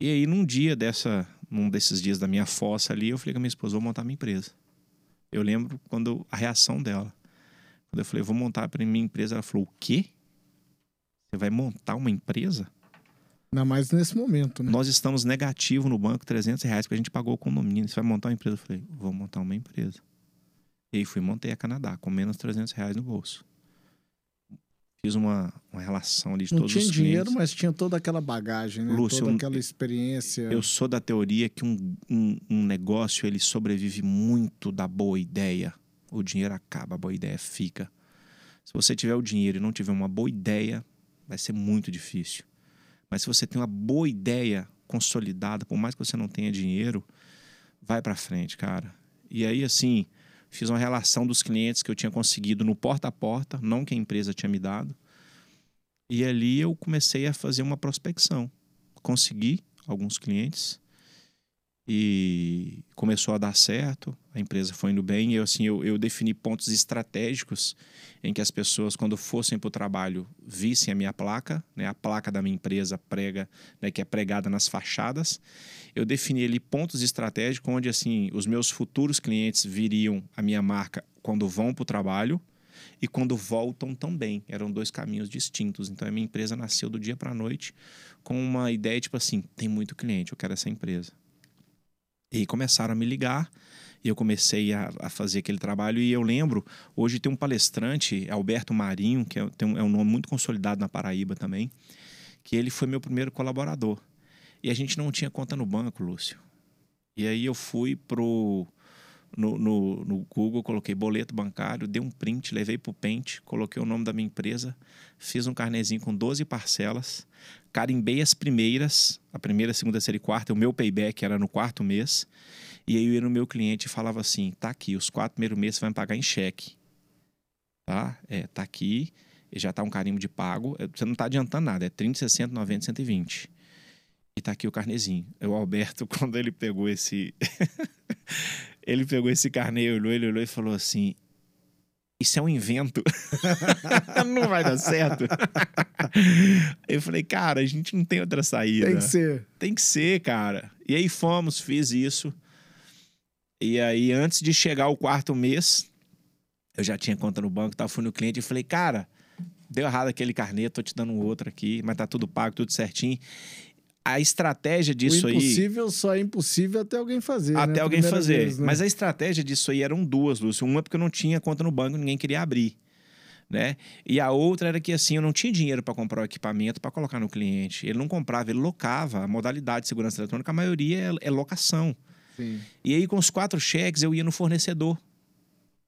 E aí, num dia dessa, num desses dias da minha fossa ali, eu falei com a minha esposa: vou montar minha empresa. Eu lembro quando a reação dela. Quando eu falei, vou montar para minha empresa, ela falou: o quê? Você vai montar uma empresa? Ainda mais nesse momento, né? Nós estamos negativo no banco 300 reais, porque a gente pagou o condomínio. Você vai montar uma empresa? Eu falei, vou montar uma empresa. E aí fui montei a Canadá, com menos 300 reais no bolso. Fiz uma, uma relação ali de Não todos os tinha clientes. dinheiro, mas tinha toda aquela bagagem, né? Lúcio, toda aquela experiência. Eu sou da teoria que um, um, um negócio ele sobrevive muito da boa ideia. O dinheiro acaba, a boa ideia fica. Se você tiver o dinheiro e não tiver uma boa ideia, vai ser muito difícil. Mas se você tem uma boa ideia consolidada, por mais que você não tenha dinheiro, vai para frente, cara. E aí, assim, fiz uma relação dos clientes que eu tinha conseguido no porta a porta, não que a empresa tinha me dado. E ali eu comecei a fazer uma prospecção. Consegui alguns clientes e começou a dar certo, a empresa foi indo bem. Eu, assim, eu, eu defini pontos estratégicos em que as pessoas, quando fossem para o trabalho, vissem a minha placa, né, a placa da minha empresa prega, né, que é pregada nas fachadas. Eu defini ali pontos estratégicos onde assim os meus futuros clientes viriam a minha marca quando vão para o trabalho e quando voltam também. Eram dois caminhos distintos. Então a minha empresa nasceu do dia para a noite com uma ideia tipo assim: tem muito cliente, eu quero essa empresa. E começaram a me ligar e eu comecei a, a fazer aquele trabalho. E eu lembro, hoje tem um palestrante, Alberto Marinho, que é, tem um, é um nome muito consolidado na Paraíba também, que ele foi meu primeiro colaborador. E a gente não tinha conta no banco, Lúcio. E aí eu fui pro no, no, no Google, coloquei boleto bancário, dei um print, levei pro Pente, coloquei o nome da minha empresa, fiz um carnezinho com 12 parcelas, carimbei as primeiras, a primeira, segunda, terceira e quarta, o meu payback era no quarto mês, e aí eu ia no meu cliente e falava assim, tá aqui, os quatro primeiros meses você vai me pagar em cheque, tá? É, tá aqui, já tá um carimbo de pago, é, você não tá adiantando nada, é 30, 60, 90, 120. E tá aqui o carnezinho. O Alberto, quando ele pegou esse... ele pegou esse carnê, olhou, ele olhou e falou assim: Isso é um invento. não vai dar certo. Eu falei, cara, a gente não tem outra saída. Tem que ser. Tem que ser, cara. E aí fomos, fiz isso. E aí, antes de chegar o quarto mês, eu já tinha conta no banco, tava, fui no cliente e falei, cara, deu errado aquele carnê, tô te dando um outro aqui, mas tá tudo pago, tudo certinho. A estratégia disso o aí. impossível só é impossível até alguém fazer. né? Até A alguém fazer. vez, né? Mas a estratégia disso aí eram duas, Lúcio. Uma porque eu não tinha conta no banco, ninguém queria abrir. né? E a outra era que assim, eu não tinha dinheiro para comprar o equipamento para colocar no cliente. Ele não comprava, ele locava. A modalidade de segurança eletrônica, a maioria é, é locação. Sim. E aí, com os quatro cheques, eu ia no fornecedor.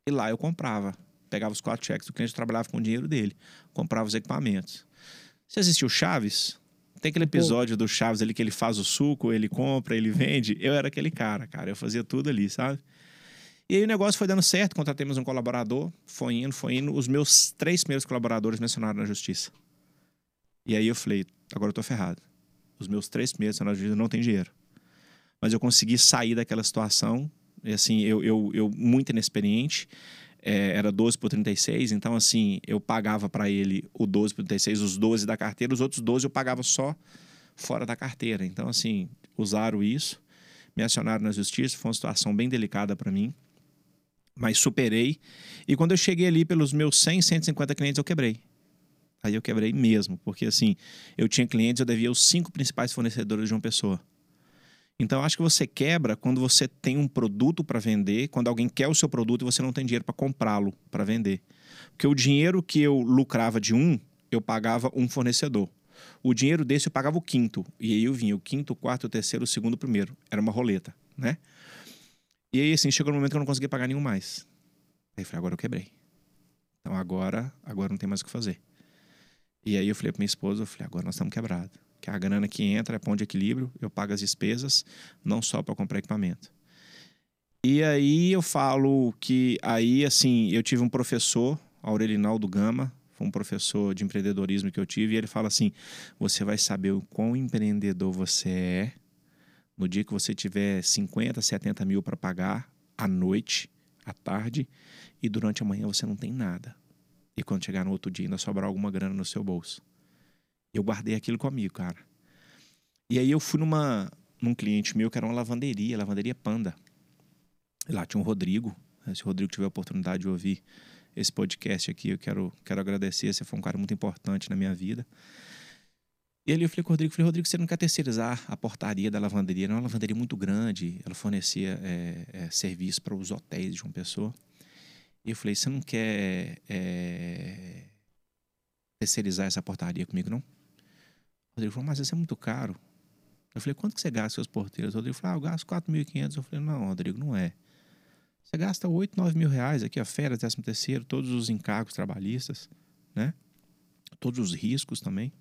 E lá eu comprava. Pegava os quatro cheques do cliente, trabalhava com o dinheiro dele. Comprava os equipamentos. Você assistiu Chaves? Tem aquele episódio do Chaves ali que ele faz o suco, ele compra, ele vende. Eu era aquele cara, cara. Eu fazia tudo ali, sabe? E aí o negócio foi dando certo, contratemos um colaborador, foi indo, foi indo. Os meus três primeiros colaboradores mencionaram na justiça. E aí eu falei, agora eu tô ferrado. Os meus três primeiros na justiça não tem dinheiro. Mas eu consegui sair daquela situação. E assim, eu, eu, eu muito inexperiente. É, era 12 por 36, então assim, eu pagava para ele o 12 por 36, os 12 da carteira, os outros 12 eu pagava só fora da carteira. Então assim, usaram isso, me acionaram na justiça, foi uma situação bem delicada para mim mas superei. E quando eu cheguei ali pelos meus 100, 150 clientes, eu quebrei. Aí eu quebrei mesmo, porque assim, eu tinha clientes, eu devia os cinco principais fornecedores de uma pessoa. Então, acho que você quebra quando você tem um produto para vender, quando alguém quer o seu produto e você não tem dinheiro para comprá-lo, para vender. Porque o dinheiro que eu lucrava de um, eu pagava um fornecedor. O dinheiro desse eu pagava o quinto. E aí eu vinha o quinto, o quarto, o terceiro, o segundo, o primeiro. Era uma roleta, né? E aí, assim, chegou no momento que eu não conseguia pagar nenhum mais. Aí eu falei, agora eu quebrei. Então agora, agora não tem mais o que fazer. E aí eu falei pra minha esposa, eu falei, agora nós estamos quebrados. Que a grana que entra é ponto de equilíbrio, eu pago as despesas, não só para comprar equipamento. E aí eu falo que aí, assim, eu tive um professor, Aurelinaldo Gama, foi um professor de empreendedorismo que eu tive, e ele fala assim: você vai saber o quão empreendedor você é no dia que você tiver 50, 70 mil para pagar, à noite, à tarde, e durante a manhã você não tem nada. E quando chegar no outro dia ainda sobrar alguma grana no seu bolso. Eu guardei aquilo comigo, cara. E aí eu fui numa, num cliente meu que era uma lavanderia, lavanderia Panda. E lá tinha um Rodrigo. Se o Rodrigo tiver a oportunidade de ouvir esse podcast aqui, eu quero, quero agradecer. Você foi um cara muito importante na minha vida. E ali eu falei com o Rodrigo, falei, Rodrigo, você não quer terceirizar a portaria da lavanderia? Não é uma lavanderia muito grande, ela fornecia é, é, serviço para os hotéis de uma pessoa. E eu falei, você não quer é, terceirizar essa portaria comigo, não? Rodrigo falou, mas isso é muito caro. Eu falei, quanto que você gasta seus porteiros? Rodrigo falou, ah, eu gasto 4.500. Eu falei, não, Rodrigo, não é. Você gasta 8, 9 mil reais aqui, a férias, décimo terceiro, todos os encargos trabalhistas, né? Todos os riscos também.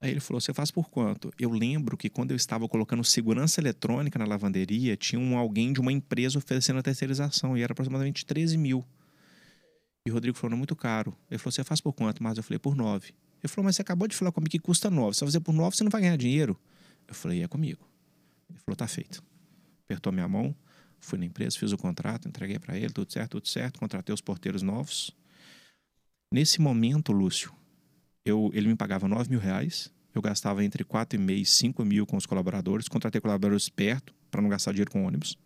Aí ele falou: Você faz por quanto? Eu lembro que quando eu estava colocando segurança eletrônica na lavanderia, tinha um, alguém de uma empresa oferecendo a terceirização e era aproximadamente 13 mil. E o Rodrigo falou: Não é muito caro. Ele falou: Você faz por quanto? Mas eu falei: Por 9. Ele falou: Mas você acabou de falar comigo que custa 9. Se você fazer por 9, você não vai ganhar dinheiro. Eu falei: É comigo. Ele falou: Tá feito. Apertou minha mão, fui na empresa, fiz o contrato, entreguei para ele, tudo certo, tudo certo. Contratei os porteiros novos. Nesse momento, Lúcio, eu, ele me pagava 9 mil reais, eu gastava entre 4,5 e 5 mil com os colaboradores, contratei colaboradores perto para não gastar dinheiro com ônibus,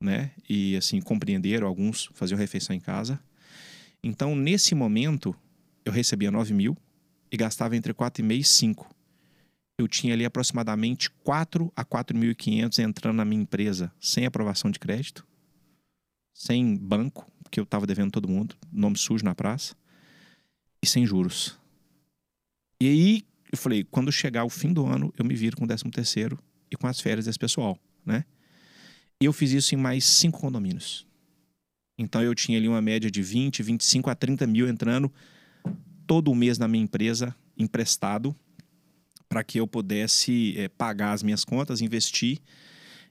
né? E assim, compreenderam, alguns faziam refeição em casa. Então, nesse momento, eu recebia 9 mil e gastava entre 4,5 e 5. Eu tinha ali aproximadamente 4 a 4.500 entrando na minha empresa sem aprovação de crédito, sem banco, porque eu estava devendo todo mundo, nome sujo na praça, e sem juros. E aí eu falei, quando chegar o fim do ano, eu me viro com o 13 terceiro e com as férias desse pessoal, né? E eu fiz isso em mais cinco condomínios. Então eu tinha ali uma média de 20, 25 a 30 mil entrando todo mês na minha empresa, emprestado, para que eu pudesse é, pagar as minhas contas, investir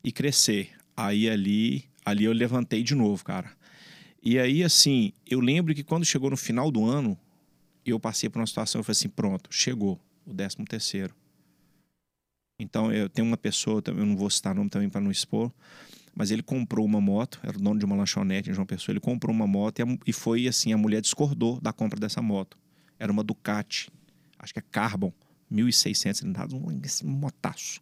e crescer. Aí ali, ali eu levantei de novo, cara. E aí, assim, eu lembro que quando chegou no final do ano, eu passei por uma situação, eu falei assim, pronto, chegou o décimo terceiro. Então, eu tenho uma pessoa, eu não vou citar nome também para não expor, mas ele comprou uma moto, era o dono de uma lanchonete em João Pessoa, ele comprou uma moto e, foi assim, a mulher discordou da compra dessa moto. Era uma Ducati, acho que é Carbon, 1.600 cilindradas, um motaço.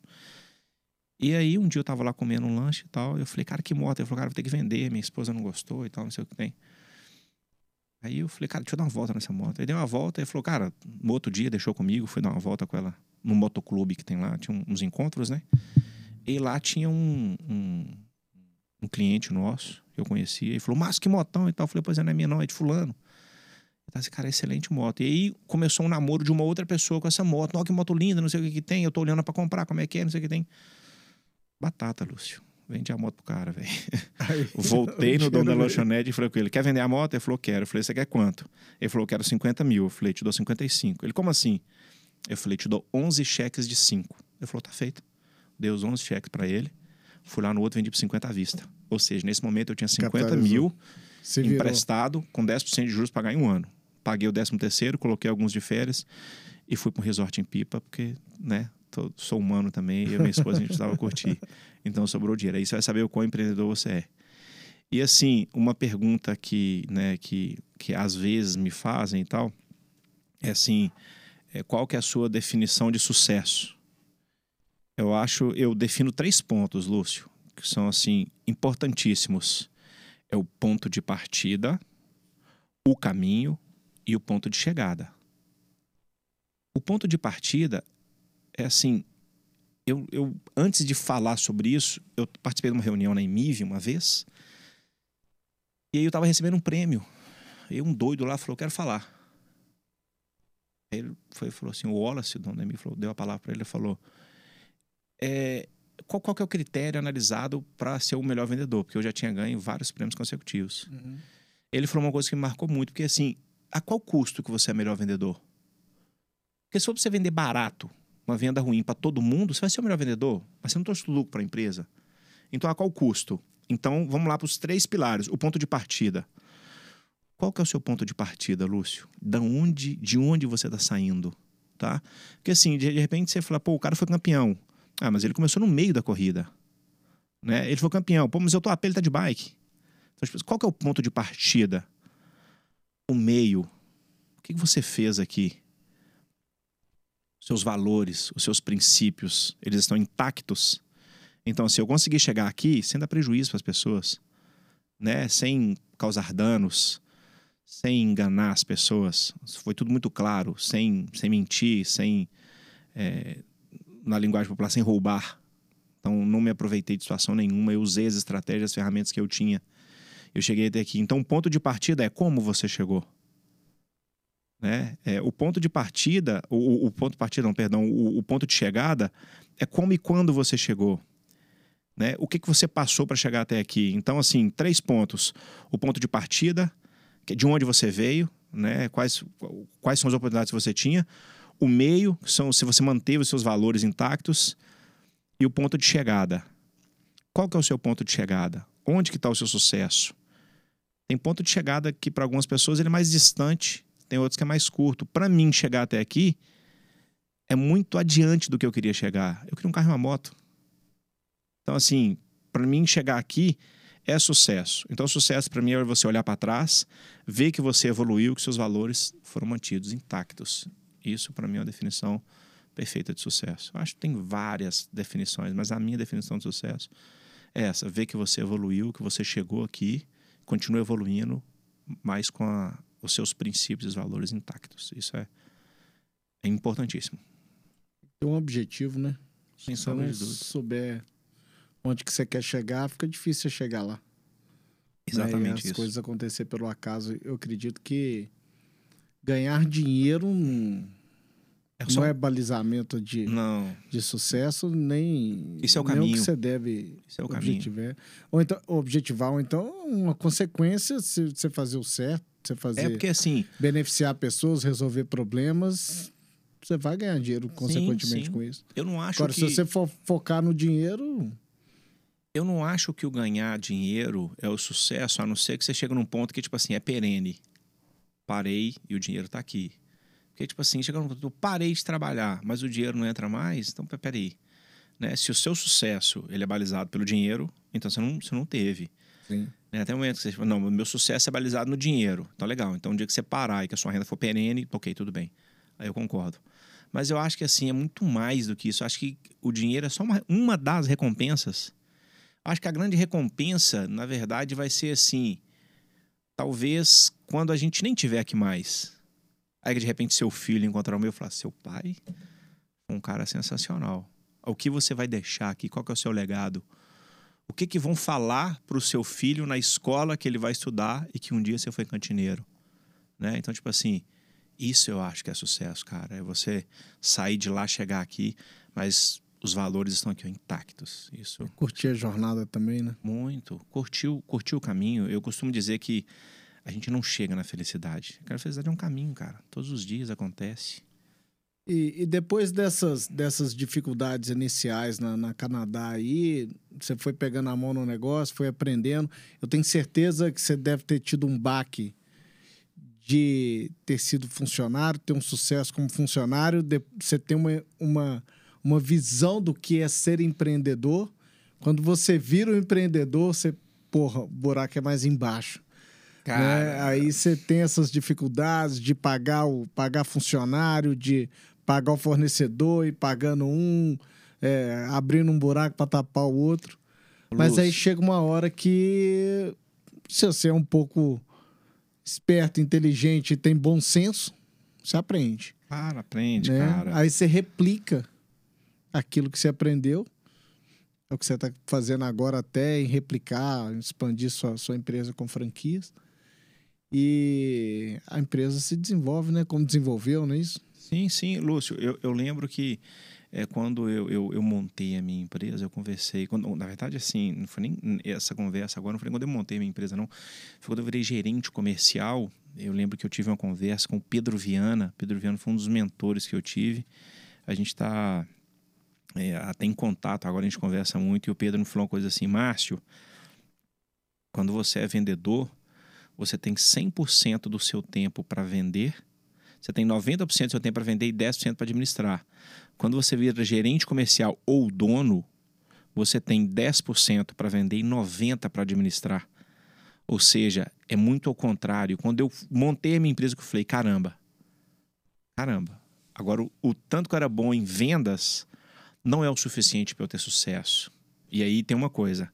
E aí, um dia eu tava lá comendo um lanche e tal, eu falei, cara, que moto? Ele falou, cara, vou ter que vender, minha esposa não gostou e tal, não sei o que tem. Aí eu falei, cara, deixa eu dar uma volta nessa moto. Aí deu uma volta e falou, cara, no outro dia deixou comigo, fui dar uma volta com ela no motoclube que tem lá, tinha uns encontros, né? E lá tinha um, um, um cliente nosso, que eu conhecia, e falou, mas que motão e tal. Eu falei, pois é, não é minha não, é de fulano. Tá, esse cara, excelente moto. E aí começou um namoro de uma outra pessoa com essa moto. Olha que moto linda, não sei o que, que tem. Eu tô olhando para comprar, como é que é, não sei o que tem. Batata, Lúcio. Vende a moto pro cara, velho. Voltei no dono da lanchonete e falei com ele: quer vender a moto? Ele falou: quero. Eu falei: você quer quanto? Ele falou: quero 50 mil. Eu falei: te dou 55. Ele: como assim? Eu falei: te dou 11 cheques de 5. Ele falou: tá feito. Dei os 11 cheques para ele. Fui lá no outro, vendi por 50 à vista. Ou seja, nesse momento eu tinha 50 mil emprestado com 10% de juros para pagar em um ano. Paguei o 13 terceiro, coloquei alguns de férias e fui para um resort em Pipa, porque, né, tô, sou humano também, e a minha esposa a gente estava a curtir. Então sobrou dinheiro. Aí você vai saber o quão empreendedor você é. E assim, uma pergunta que, né, que, que às vezes me fazem e tal, é assim, é, qual que é a sua definição de sucesso? Eu acho, eu defino três pontos, Lúcio, que são assim importantíssimos. É o ponto de partida, o caminho e o ponto de chegada. O ponto de partida é assim, eu, eu antes de falar sobre isso, eu participei de uma reunião na Imiv uma vez, e aí eu estava recebendo um prêmio. E um doido lá falou: "Quero falar". Aí ele foi, falou assim: o Wallace, dono da Imiv, falou, deu a palavra para ele falou: é, qual, qual é o critério analisado para ser o melhor vendedor? Porque eu já tinha ganho vários prêmios consecutivos. Uhum. Ele falou uma coisa que me marcou muito, porque assim, a qual custo que você é melhor vendedor? Porque se for você vender barato, uma venda ruim para todo mundo, você vai ser o melhor vendedor, mas você não trouxe lucro para a empresa. Então, a qual custo? Então, vamos lá para os três pilares. O ponto de partida. Qual que é o seu ponto de partida, Lúcio? Da onde, de onde você está saindo, tá? Porque assim, de, de repente você fala, pô, o cara foi campeão. Ah, mas ele começou no meio da corrida. Né? Ele foi campeão. Pô, mas eu tô a pé, ele tá de bike. Então, tipo, qual que é o ponto de partida? O meio. O que você fez aqui? Seus valores, os seus princípios, eles estão intactos. Então, se eu conseguir chegar aqui sem dar prejuízo para as pessoas, né? sem causar danos, sem enganar as pessoas, foi tudo muito claro, sem, sem mentir, sem é, na linguagem popular, sem roubar. Então, não me aproveitei de situação nenhuma, eu usei as estratégias, as ferramentas que eu tinha. Eu cheguei até aqui. Então, o ponto de partida é como você chegou. Né? É, o ponto de partida, o, o ponto de partida, não, perdão, o, o, ponto de chegada é como e quando você chegou. Né? O que, que você passou para chegar até aqui? Então, assim, três pontos. O ponto de partida, é de onde você veio, né? quais, quais são as oportunidades que você tinha o meio, são se você manteve os seus valores intactos, e o ponto de chegada. Qual que é o seu ponto de chegada? Onde que está o seu sucesso? Tem ponto de chegada que para algumas pessoas ele é mais distante, tem outros que é mais curto. Para mim chegar até aqui é muito adiante do que eu queria chegar. Eu queria um carro e uma moto. Então assim, para mim chegar aqui é sucesso. Então sucesso para mim é você olhar para trás, ver que você evoluiu, que seus valores foram mantidos intactos. Isso, para mim, é uma definição perfeita de sucesso. Eu acho que tem várias definições, mas a minha definição de sucesso é essa: ver que você evoluiu, que você chegou aqui, continua evoluindo, mas com a, os seus princípios e valores intactos. Isso é, é importantíssimo. Tem um objetivo, né? Se você não souber onde que você quer chegar, fica difícil você chegar lá. Exatamente né? as isso. coisas acontecer pelo acaso. Eu acredito que ganhar dinheiro é só... não é balizamento de, não. de sucesso, nem, Isso é o nem caminho. o que você deve Isso é o objetivar. Caminho. Ou então, objetivar, ou então uma consequência se você fazer o certo, você fazer... É porque assim... Beneficiar pessoas, resolver problemas, você vai ganhar dinheiro consequentemente sim, sim. com isso. Eu não acho Agora, que... se você for focar no dinheiro... Eu não acho que o ganhar dinheiro é o sucesso, a não ser que você chega num ponto que, tipo assim, é perene parei e o dinheiro está aqui. Porque, tipo assim, chega um ponto, eu parei de trabalhar, mas o dinheiro não entra mais, então peraí. Né? Se o seu sucesso ele é balizado pelo dinheiro, então você não, você não teve. Sim. Né? Até o momento que você fala, não, meu sucesso é balizado no dinheiro. Então, legal. Então, o dia que você parar e que a sua renda for perene, ok, tudo bem. Aí eu concordo. Mas eu acho que, assim, é muito mais do que isso. Eu acho que o dinheiro é só uma, uma das recompensas. Eu acho que a grande recompensa, na verdade, vai ser assim talvez quando a gente nem tiver aqui mais. Aí de repente seu filho encontrar o meu e falar: seu pai um cara sensacional. O que você vai deixar aqui? Qual que é o seu legado? O que, que vão falar para o seu filho na escola que ele vai estudar e que um dia você foi cantineiro? né? Então, tipo assim, isso eu acho que é sucesso, cara. É você sair de lá, chegar aqui, mas os valores estão aqui ó, intactos. Isso. Curtir a jornada também, né? Muito. Curtiu, curtiu o caminho. Eu costumo dizer que a gente não chega na felicidade. A felicidade é um caminho, cara. Todos os dias acontece. E, e depois dessas, dessas dificuldades iniciais na, na Canadá aí, você foi pegando a mão no negócio, foi aprendendo. Eu tenho certeza que você deve ter tido um baque de ter sido funcionário, ter um sucesso como funcionário, de, você tem uma, uma, uma visão do que é ser empreendedor. Quando você vira um empreendedor, você, porra, o buraco é mais embaixo. Né? Aí você tem essas dificuldades de pagar o pagar funcionário, de pagar o fornecedor e pagando um, é, abrindo um buraco para tapar o outro. Luz. Mas aí chega uma hora que, se você é um pouco esperto, inteligente e tem bom senso, você aprende. Cara, aprende, né? cara. Aí você replica aquilo que você aprendeu. É o que você está fazendo agora até em replicar, expandir sua, sua empresa com franquias. E a empresa se desenvolve, né? Como desenvolveu, não é isso? Sim, sim, Lúcio. Eu, eu lembro que é, quando eu, eu, eu, montei a minha empresa, eu conversei. Quando, na verdade, assim, não foi nem essa conversa agora, não foi nem quando eu montei a minha empresa, não. Foi quando eu virei gerente comercial. Eu lembro que eu tive uma conversa com o Pedro Viana. Pedro Viana foi um dos mentores que eu tive. A gente está é, até em contato, agora a gente conversa muito. E o Pedro me falou uma coisa assim: Márcio, quando você é vendedor, você tem 100% do seu tempo para vender, você tem 90% do seu tempo para vender e 10% para administrar. Quando você vira gerente comercial ou dono, você tem 10% para vender e 90% para administrar. Ou seja, é muito ao contrário. Quando eu montei a minha empresa, eu falei, caramba, caramba. Agora, o, o tanto que eu era bom em vendas não é o suficiente para eu ter sucesso. E aí tem uma coisa,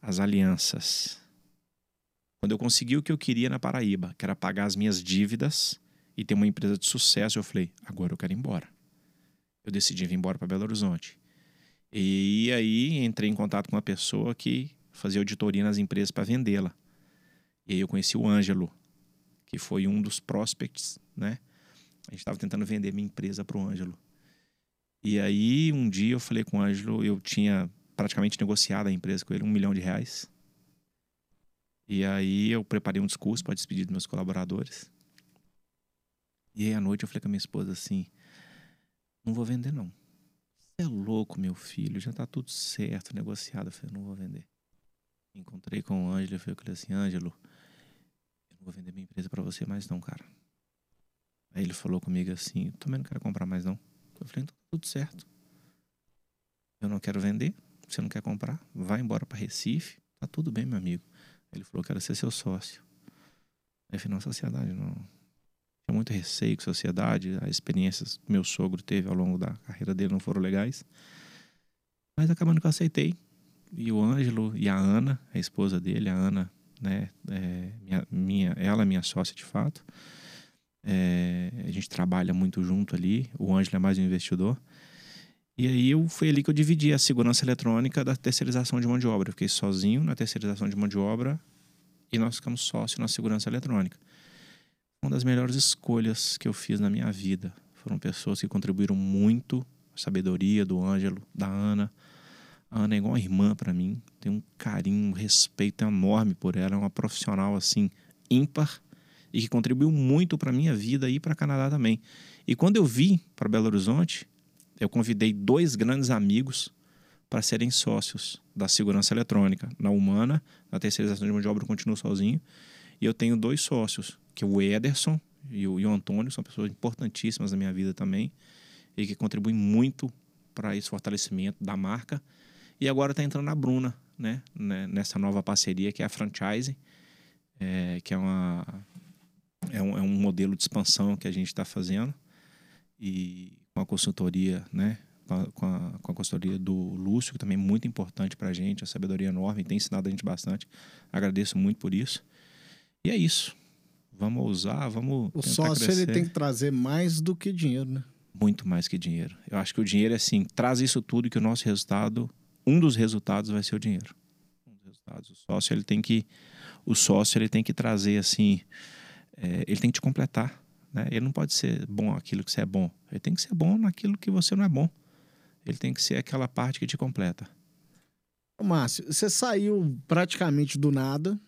as alianças. Quando eu consegui o que eu queria na Paraíba, que era pagar as minhas dívidas e ter uma empresa de sucesso, eu falei: agora eu quero ir embora. Eu decidi vir embora para Belo Horizonte. E aí entrei em contato com uma pessoa que fazia auditoria nas empresas para vendê-la. E aí eu conheci o Ângelo, que foi um dos prospects, né? A gente estava tentando vender minha empresa para o Ângelo. E aí um dia eu falei com o Ângelo, eu tinha praticamente negociado a empresa com ele, um milhão de reais. E aí eu preparei um discurso para despedir dos meus colaboradores. E aí à noite eu falei com a minha esposa assim: não vou vender não. Você é louco, meu filho, já tá tudo certo, negociado. Eu falei: não vou vender. Encontrei com o Ângelo, eu falei assim: Ângelo, eu não vou vender minha empresa para você mais não, cara. Aí ele falou comigo assim: também não quero comprar mais não. Eu falei: então tudo certo. Eu não quero vender, você não quer comprar, vai embora para Recife, tá tudo bem, meu amigo. Ele falou que era ser seu sócio. Aí falei, não, sociedade não. Tinha muito receio com sociedade, as experiências que meu sogro teve ao longo da carreira dele não foram legais. Mas acabando que eu aceitei. E o Ângelo e a Ana, a esposa dele, a Ana, né, é, minha, minha, ela é minha sócia de fato. É, a gente trabalha muito junto ali. O Ângelo é mais um investidor. E aí eu, foi ali que eu dividi a segurança eletrônica da terceirização de mão de obra. Eu fiquei sozinho na terceirização de mão de obra e nós ficamos sócios na segurança eletrônica. Uma das melhores escolhas que eu fiz na minha vida. Foram pessoas que contribuíram muito, a sabedoria do Ângelo, da Ana. A Ana é igual uma irmã para mim, tem um carinho, um respeito enorme por ela, é uma profissional assim ímpar e que contribuiu muito para minha vida e para Canadá também. E quando eu vim para Belo Horizonte, eu convidei dois grandes amigos para serem sócios da segurança eletrônica. Na Humana, na terceirização de mão de obra, eu continuo sozinho. E eu tenho dois sócios, que é o Ederson e o, e o Antônio, são pessoas importantíssimas na minha vida também, e que contribuem muito para esse fortalecimento da marca. E agora está entrando a Bruna, né? nessa nova parceria, que é a franchise, é, que é, uma, é, um, é um modelo de expansão que a gente está fazendo. E com a consultoria, né? Com a, com a, consultoria do Lúcio, que também é muito importante para a gente, a sabedoria enorme, tem ensinado a gente bastante. Agradeço muito por isso. E é isso. Vamos usar, vamos. O sócio crescer. ele tem que trazer mais do que dinheiro, né? Muito mais que dinheiro. Eu acho que o dinheiro é assim, traz isso tudo que o nosso resultado, um dos resultados vai ser o dinheiro. Um dos resultados. O sócio ele tem que, o sócio ele tem que trazer assim é, ele tem que te completar. Né? Ele não pode ser bom aquilo que você é bom. Ele tem que ser bom naquilo que você não é bom. Ele tem que ser aquela parte que te completa. Márcio, você saiu praticamente do nada.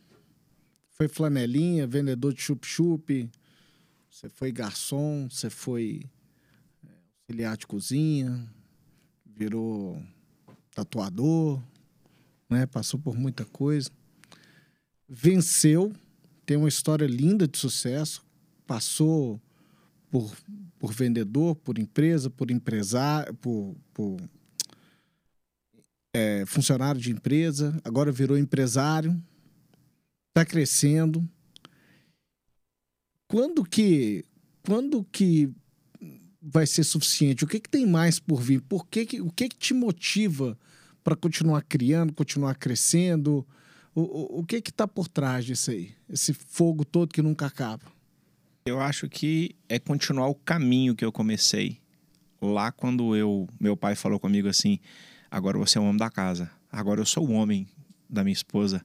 Foi flanelinha, vendedor de chup-chup. Você foi garçom, você foi é, auxiliar de cozinha, virou tatuador, né? Passou por muita coisa. Venceu, tem uma história linda de sucesso, passou por, por vendedor, por empresa, por empresário, por, por é, funcionário de empresa, agora virou empresário, está crescendo. Quando que, quando que vai ser suficiente? O que, que tem mais por vir? Por que, que o que, que te motiva para continuar criando, continuar crescendo? O, o, o que está por trás disso aí? Esse fogo todo que nunca acaba. Eu acho que é continuar o caminho que eu comecei lá quando eu meu pai falou comigo assim: agora você é o homem da casa, agora eu sou o homem da minha esposa,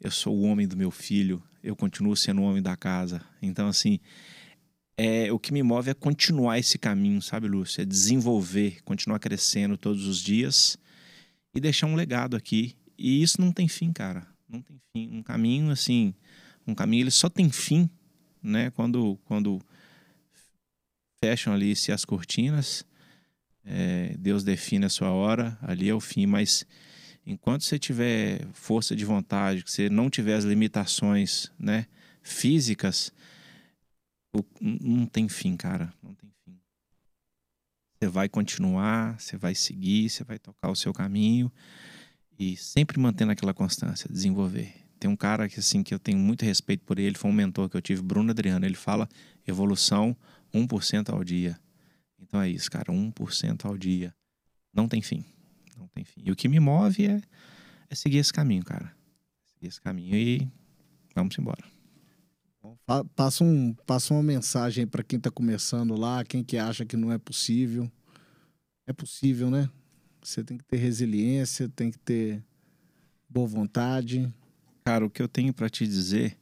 eu sou o homem do meu filho, eu continuo sendo o homem da casa. Então assim, é o que me move é continuar esse caminho, sabe, Lúcio? É desenvolver, continuar crescendo todos os dias e deixar um legado aqui. E isso não tem fim, cara. Não tem fim. Um caminho assim, um caminho ele só tem fim né? Quando, quando fecham ali se as cortinas, é, Deus define a sua hora, ali é o fim. Mas enquanto você tiver força de vontade, que você não tiver as limitações, né, físicas, não tem fim, cara. Não tem fim. Você vai continuar, você vai seguir, você vai tocar o seu caminho e sempre mantendo aquela constância, desenvolver. Tem um cara que assim que eu tenho muito respeito por ele, foi um mentor que eu tive, Bruno Adriano. Ele fala evolução 1% ao dia. Então é isso, cara, 1% ao dia. Não tem fim. Não tem fim. E o que me move é, é seguir esse caminho, cara. Seguir esse caminho e vamos embora. Passa, um, passa uma mensagem para quem está começando lá, quem que acha que não é possível. É possível, né? Você tem que ter resiliência, tem que ter boa vontade, Cara, o que eu tenho para te dizer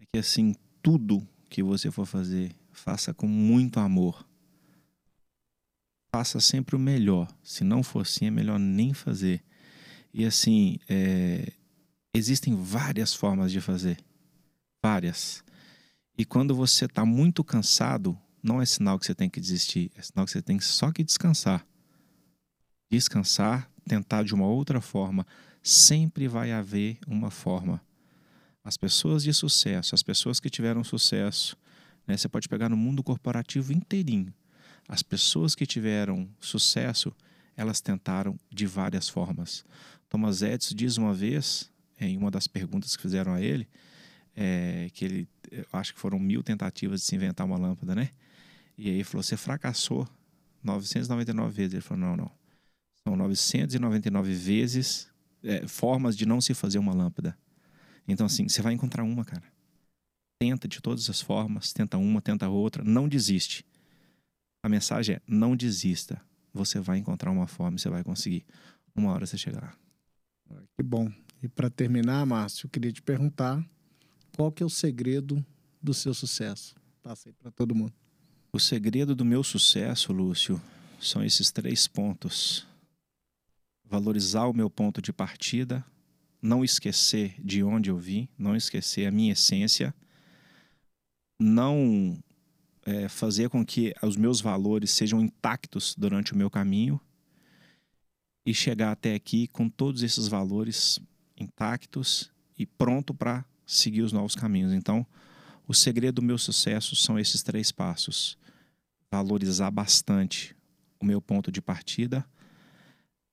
é que assim, tudo que você for fazer, faça com muito amor. Faça sempre o melhor. Se não for assim, é melhor nem fazer. E assim, é... existem várias formas de fazer. Várias. E quando você está muito cansado, não é sinal que você tem que desistir, é sinal que você tem só que descansar. Descansar, tentar de uma outra forma sempre vai haver uma forma. As pessoas de sucesso, as pessoas que tiveram sucesso, né, você pode pegar no mundo corporativo inteirinho. As pessoas que tiveram sucesso, elas tentaram de várias formas. Thomas Edison diz uma vez, em uma das perguntas que fizeram a ele, é, que ele, acho que foram mil tentativas de se inventar uma lâmpada, né? E aí ele falou: você fracassou 999 vezes. Ele falou: não, não. São 999 vezes é, formas de não se fazer uma lâmpada. Então, assim, você vai encontrar uma, cara. Tenta de todas as formas, tenta uma, tenta outra, não desiste. A mensagem é: não desista. Você vai encontrar uma forma e você vai conseguir. Uma hora você chegará. Que bom. E para terminar, Márcio, eu queria te perguntar qual que é o segredo do seu sucesso? Passei para todo mundo. O segredo do meu sucesso, Lúcio, são esses três pontos valorizar o meu ponto de partida, não esquecer de onde eu vim, não esquecer a minha essência, não é, fazer com que os meus valores sejam intactos durante o meu caminho e chegar até aqui com todos esses valores intactos e pronto para seguir os novos caminhos. Então, o segredo do meu sucesso são esses três passos: valorizar bastante o meu ponto de partida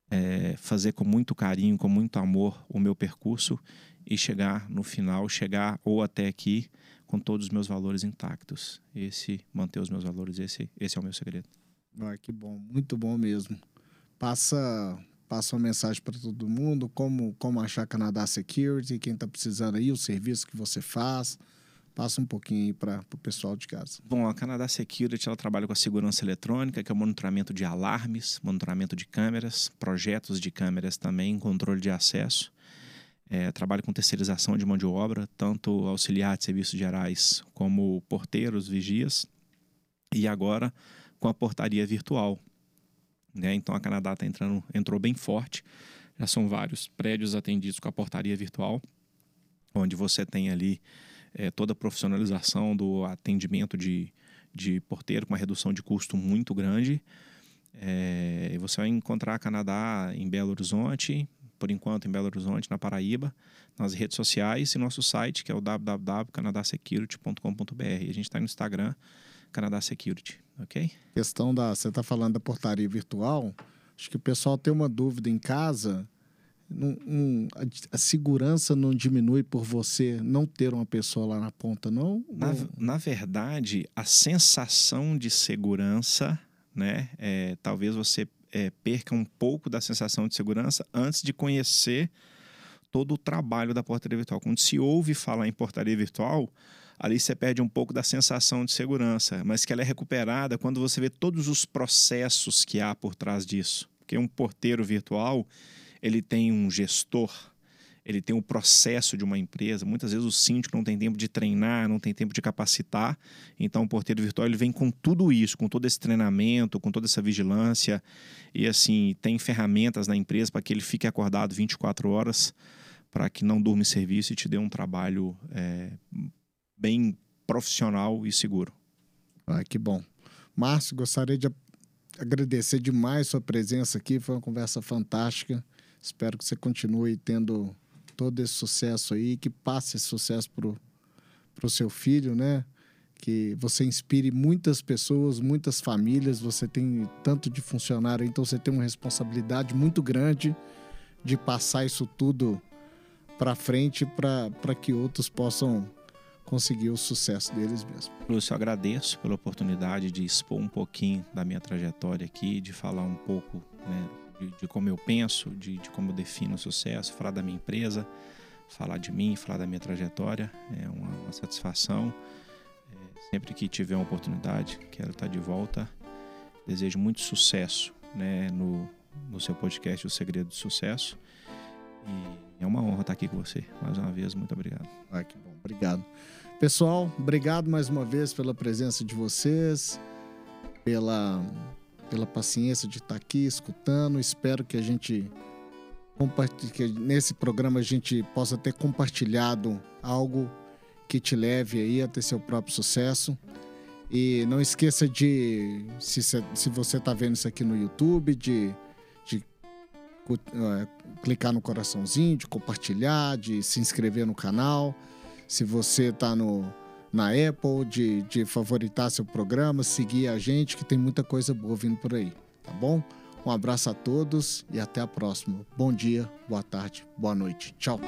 é, fazer com muito carinho, com muito amor o meu percurso e chegar no final, chegar ou até aqui com todos os meus valores intactos. Esse, manter os meus valores, esse, esse é o meu segredo. Ah, que bom, muito bom mesmo. Passa, passa uma mensagem para todo mundo, como, como achar Canadá Security, quem está precisando aí, o serviço que você faz, Passa um pouquinho aí para o pessoal de casa. Bom, a Canadá Security ela trabalha com a segurança eletrônica, que é o monitoramento de alarmes, monitoramento de câmeras, projetos de câmeras também, controle de acesso. É, com terceirização de mão de obra, tanto auxiliar de serviços gerais como porteiros, vigias, e agora com a portaria virtual. Né? Então a Canadá tá entrando, entrou bem forte. Já são vários prédios atendidos com a portaria virtual, onde você tem ali é, toda a profissionalização do atendimento de, de porteiro com uma redução de custo muito grande. É, você vai encontrar Canadá em Belo Horizonte, por enquanto em Belo Horizonte, na Paraíba, nas redes sociais e nosso site, que é o www.canadasecurity.com.br. A gente está no Instagram, Canadá Security, ok? Questão da. Você está falando da portaria virtual. Acho que o pessoal tem uma dúvida em casa. Um, um, a, a, segurança não diminui por você não ter uma pessoa lá na ponta, não? Na, na verdade, a sensação de segurança, né? É, talvez você é, perca um pouco da sensação de segurança antes de conhecer todo o trabalho da portaria virtual. Quando se ouve falar em portaria virtual, ali você perde um pouco da sensação de segurança, mas que ela é recuperada quando você vê todos os processos que há por trás disso. Porque um porteiro virtual, ele tem um gestor, ele tem um processo de uma empresa. Muitas vezes o síndico não tem tempo de treinar, não tem tempo de capacitar. Então o porteiro virtual ele vem com tudo isso, com todo esse treinamento, com toda essa vigilância e assim tem ferramentas na empresa para que ele fique acordado 24 horas, para que não durma serviço e te dê um trabalho é, bem profissional e seguro. Ah, que bom. Márcio, gostaria de agradecer demais sua presença aqui. Foi uma conversa fantástica. Espero que você continue tendo todo esse sucesso aí, que passe esse sucesso para o seu filho, né? Que você inspire muitas pessoas, muitas famílias. Você tem tanto de funcionário, então você tem uma responsabilidade muito grande de passar isso tudo para frente para que outros possam conseguir o sucesso deles mesmo. Lúcio, agradeço pela oportunidade de expor um pouquinho da minha trajetória aqui, de falar um pouco né, de, de, como eu penso, de, de, como eu defino o sucesso, falar da minha empresa, falar de mim, falar da minha trajetória. É uma, uma satisfação. É, sempre que tiver uma oportunidade, quero estar de volta. Desejo muito sucesso né, no, no seu podcast O Segredo do Sucesso. E é uma honra estar aqui com você. Mais uma vez, muito obrigado. Ah, que bom. Obrigado. Pessoal, obrigado mais uma vez pela presença de vocês, pela, pela paciência de estar aqui escutando. Espero que a gente que nesse programa a gente possa ter compartilhado algo que te leve aí a ter seu próprio sucesso. E não esqueça de, se, se você está vendo isso aqui no YouTube, de, de uh, clicar no coraçãozinho, de compartilhar, de se inscrever no canal. Se você está na Apple, de, de favoritar seu programa, seguir a gente, que tem muita coisa boa vindo por aí, tá bom? Um abraço a todos e até a próxima. Bom dia, boa tarde, boa noite. Tchau.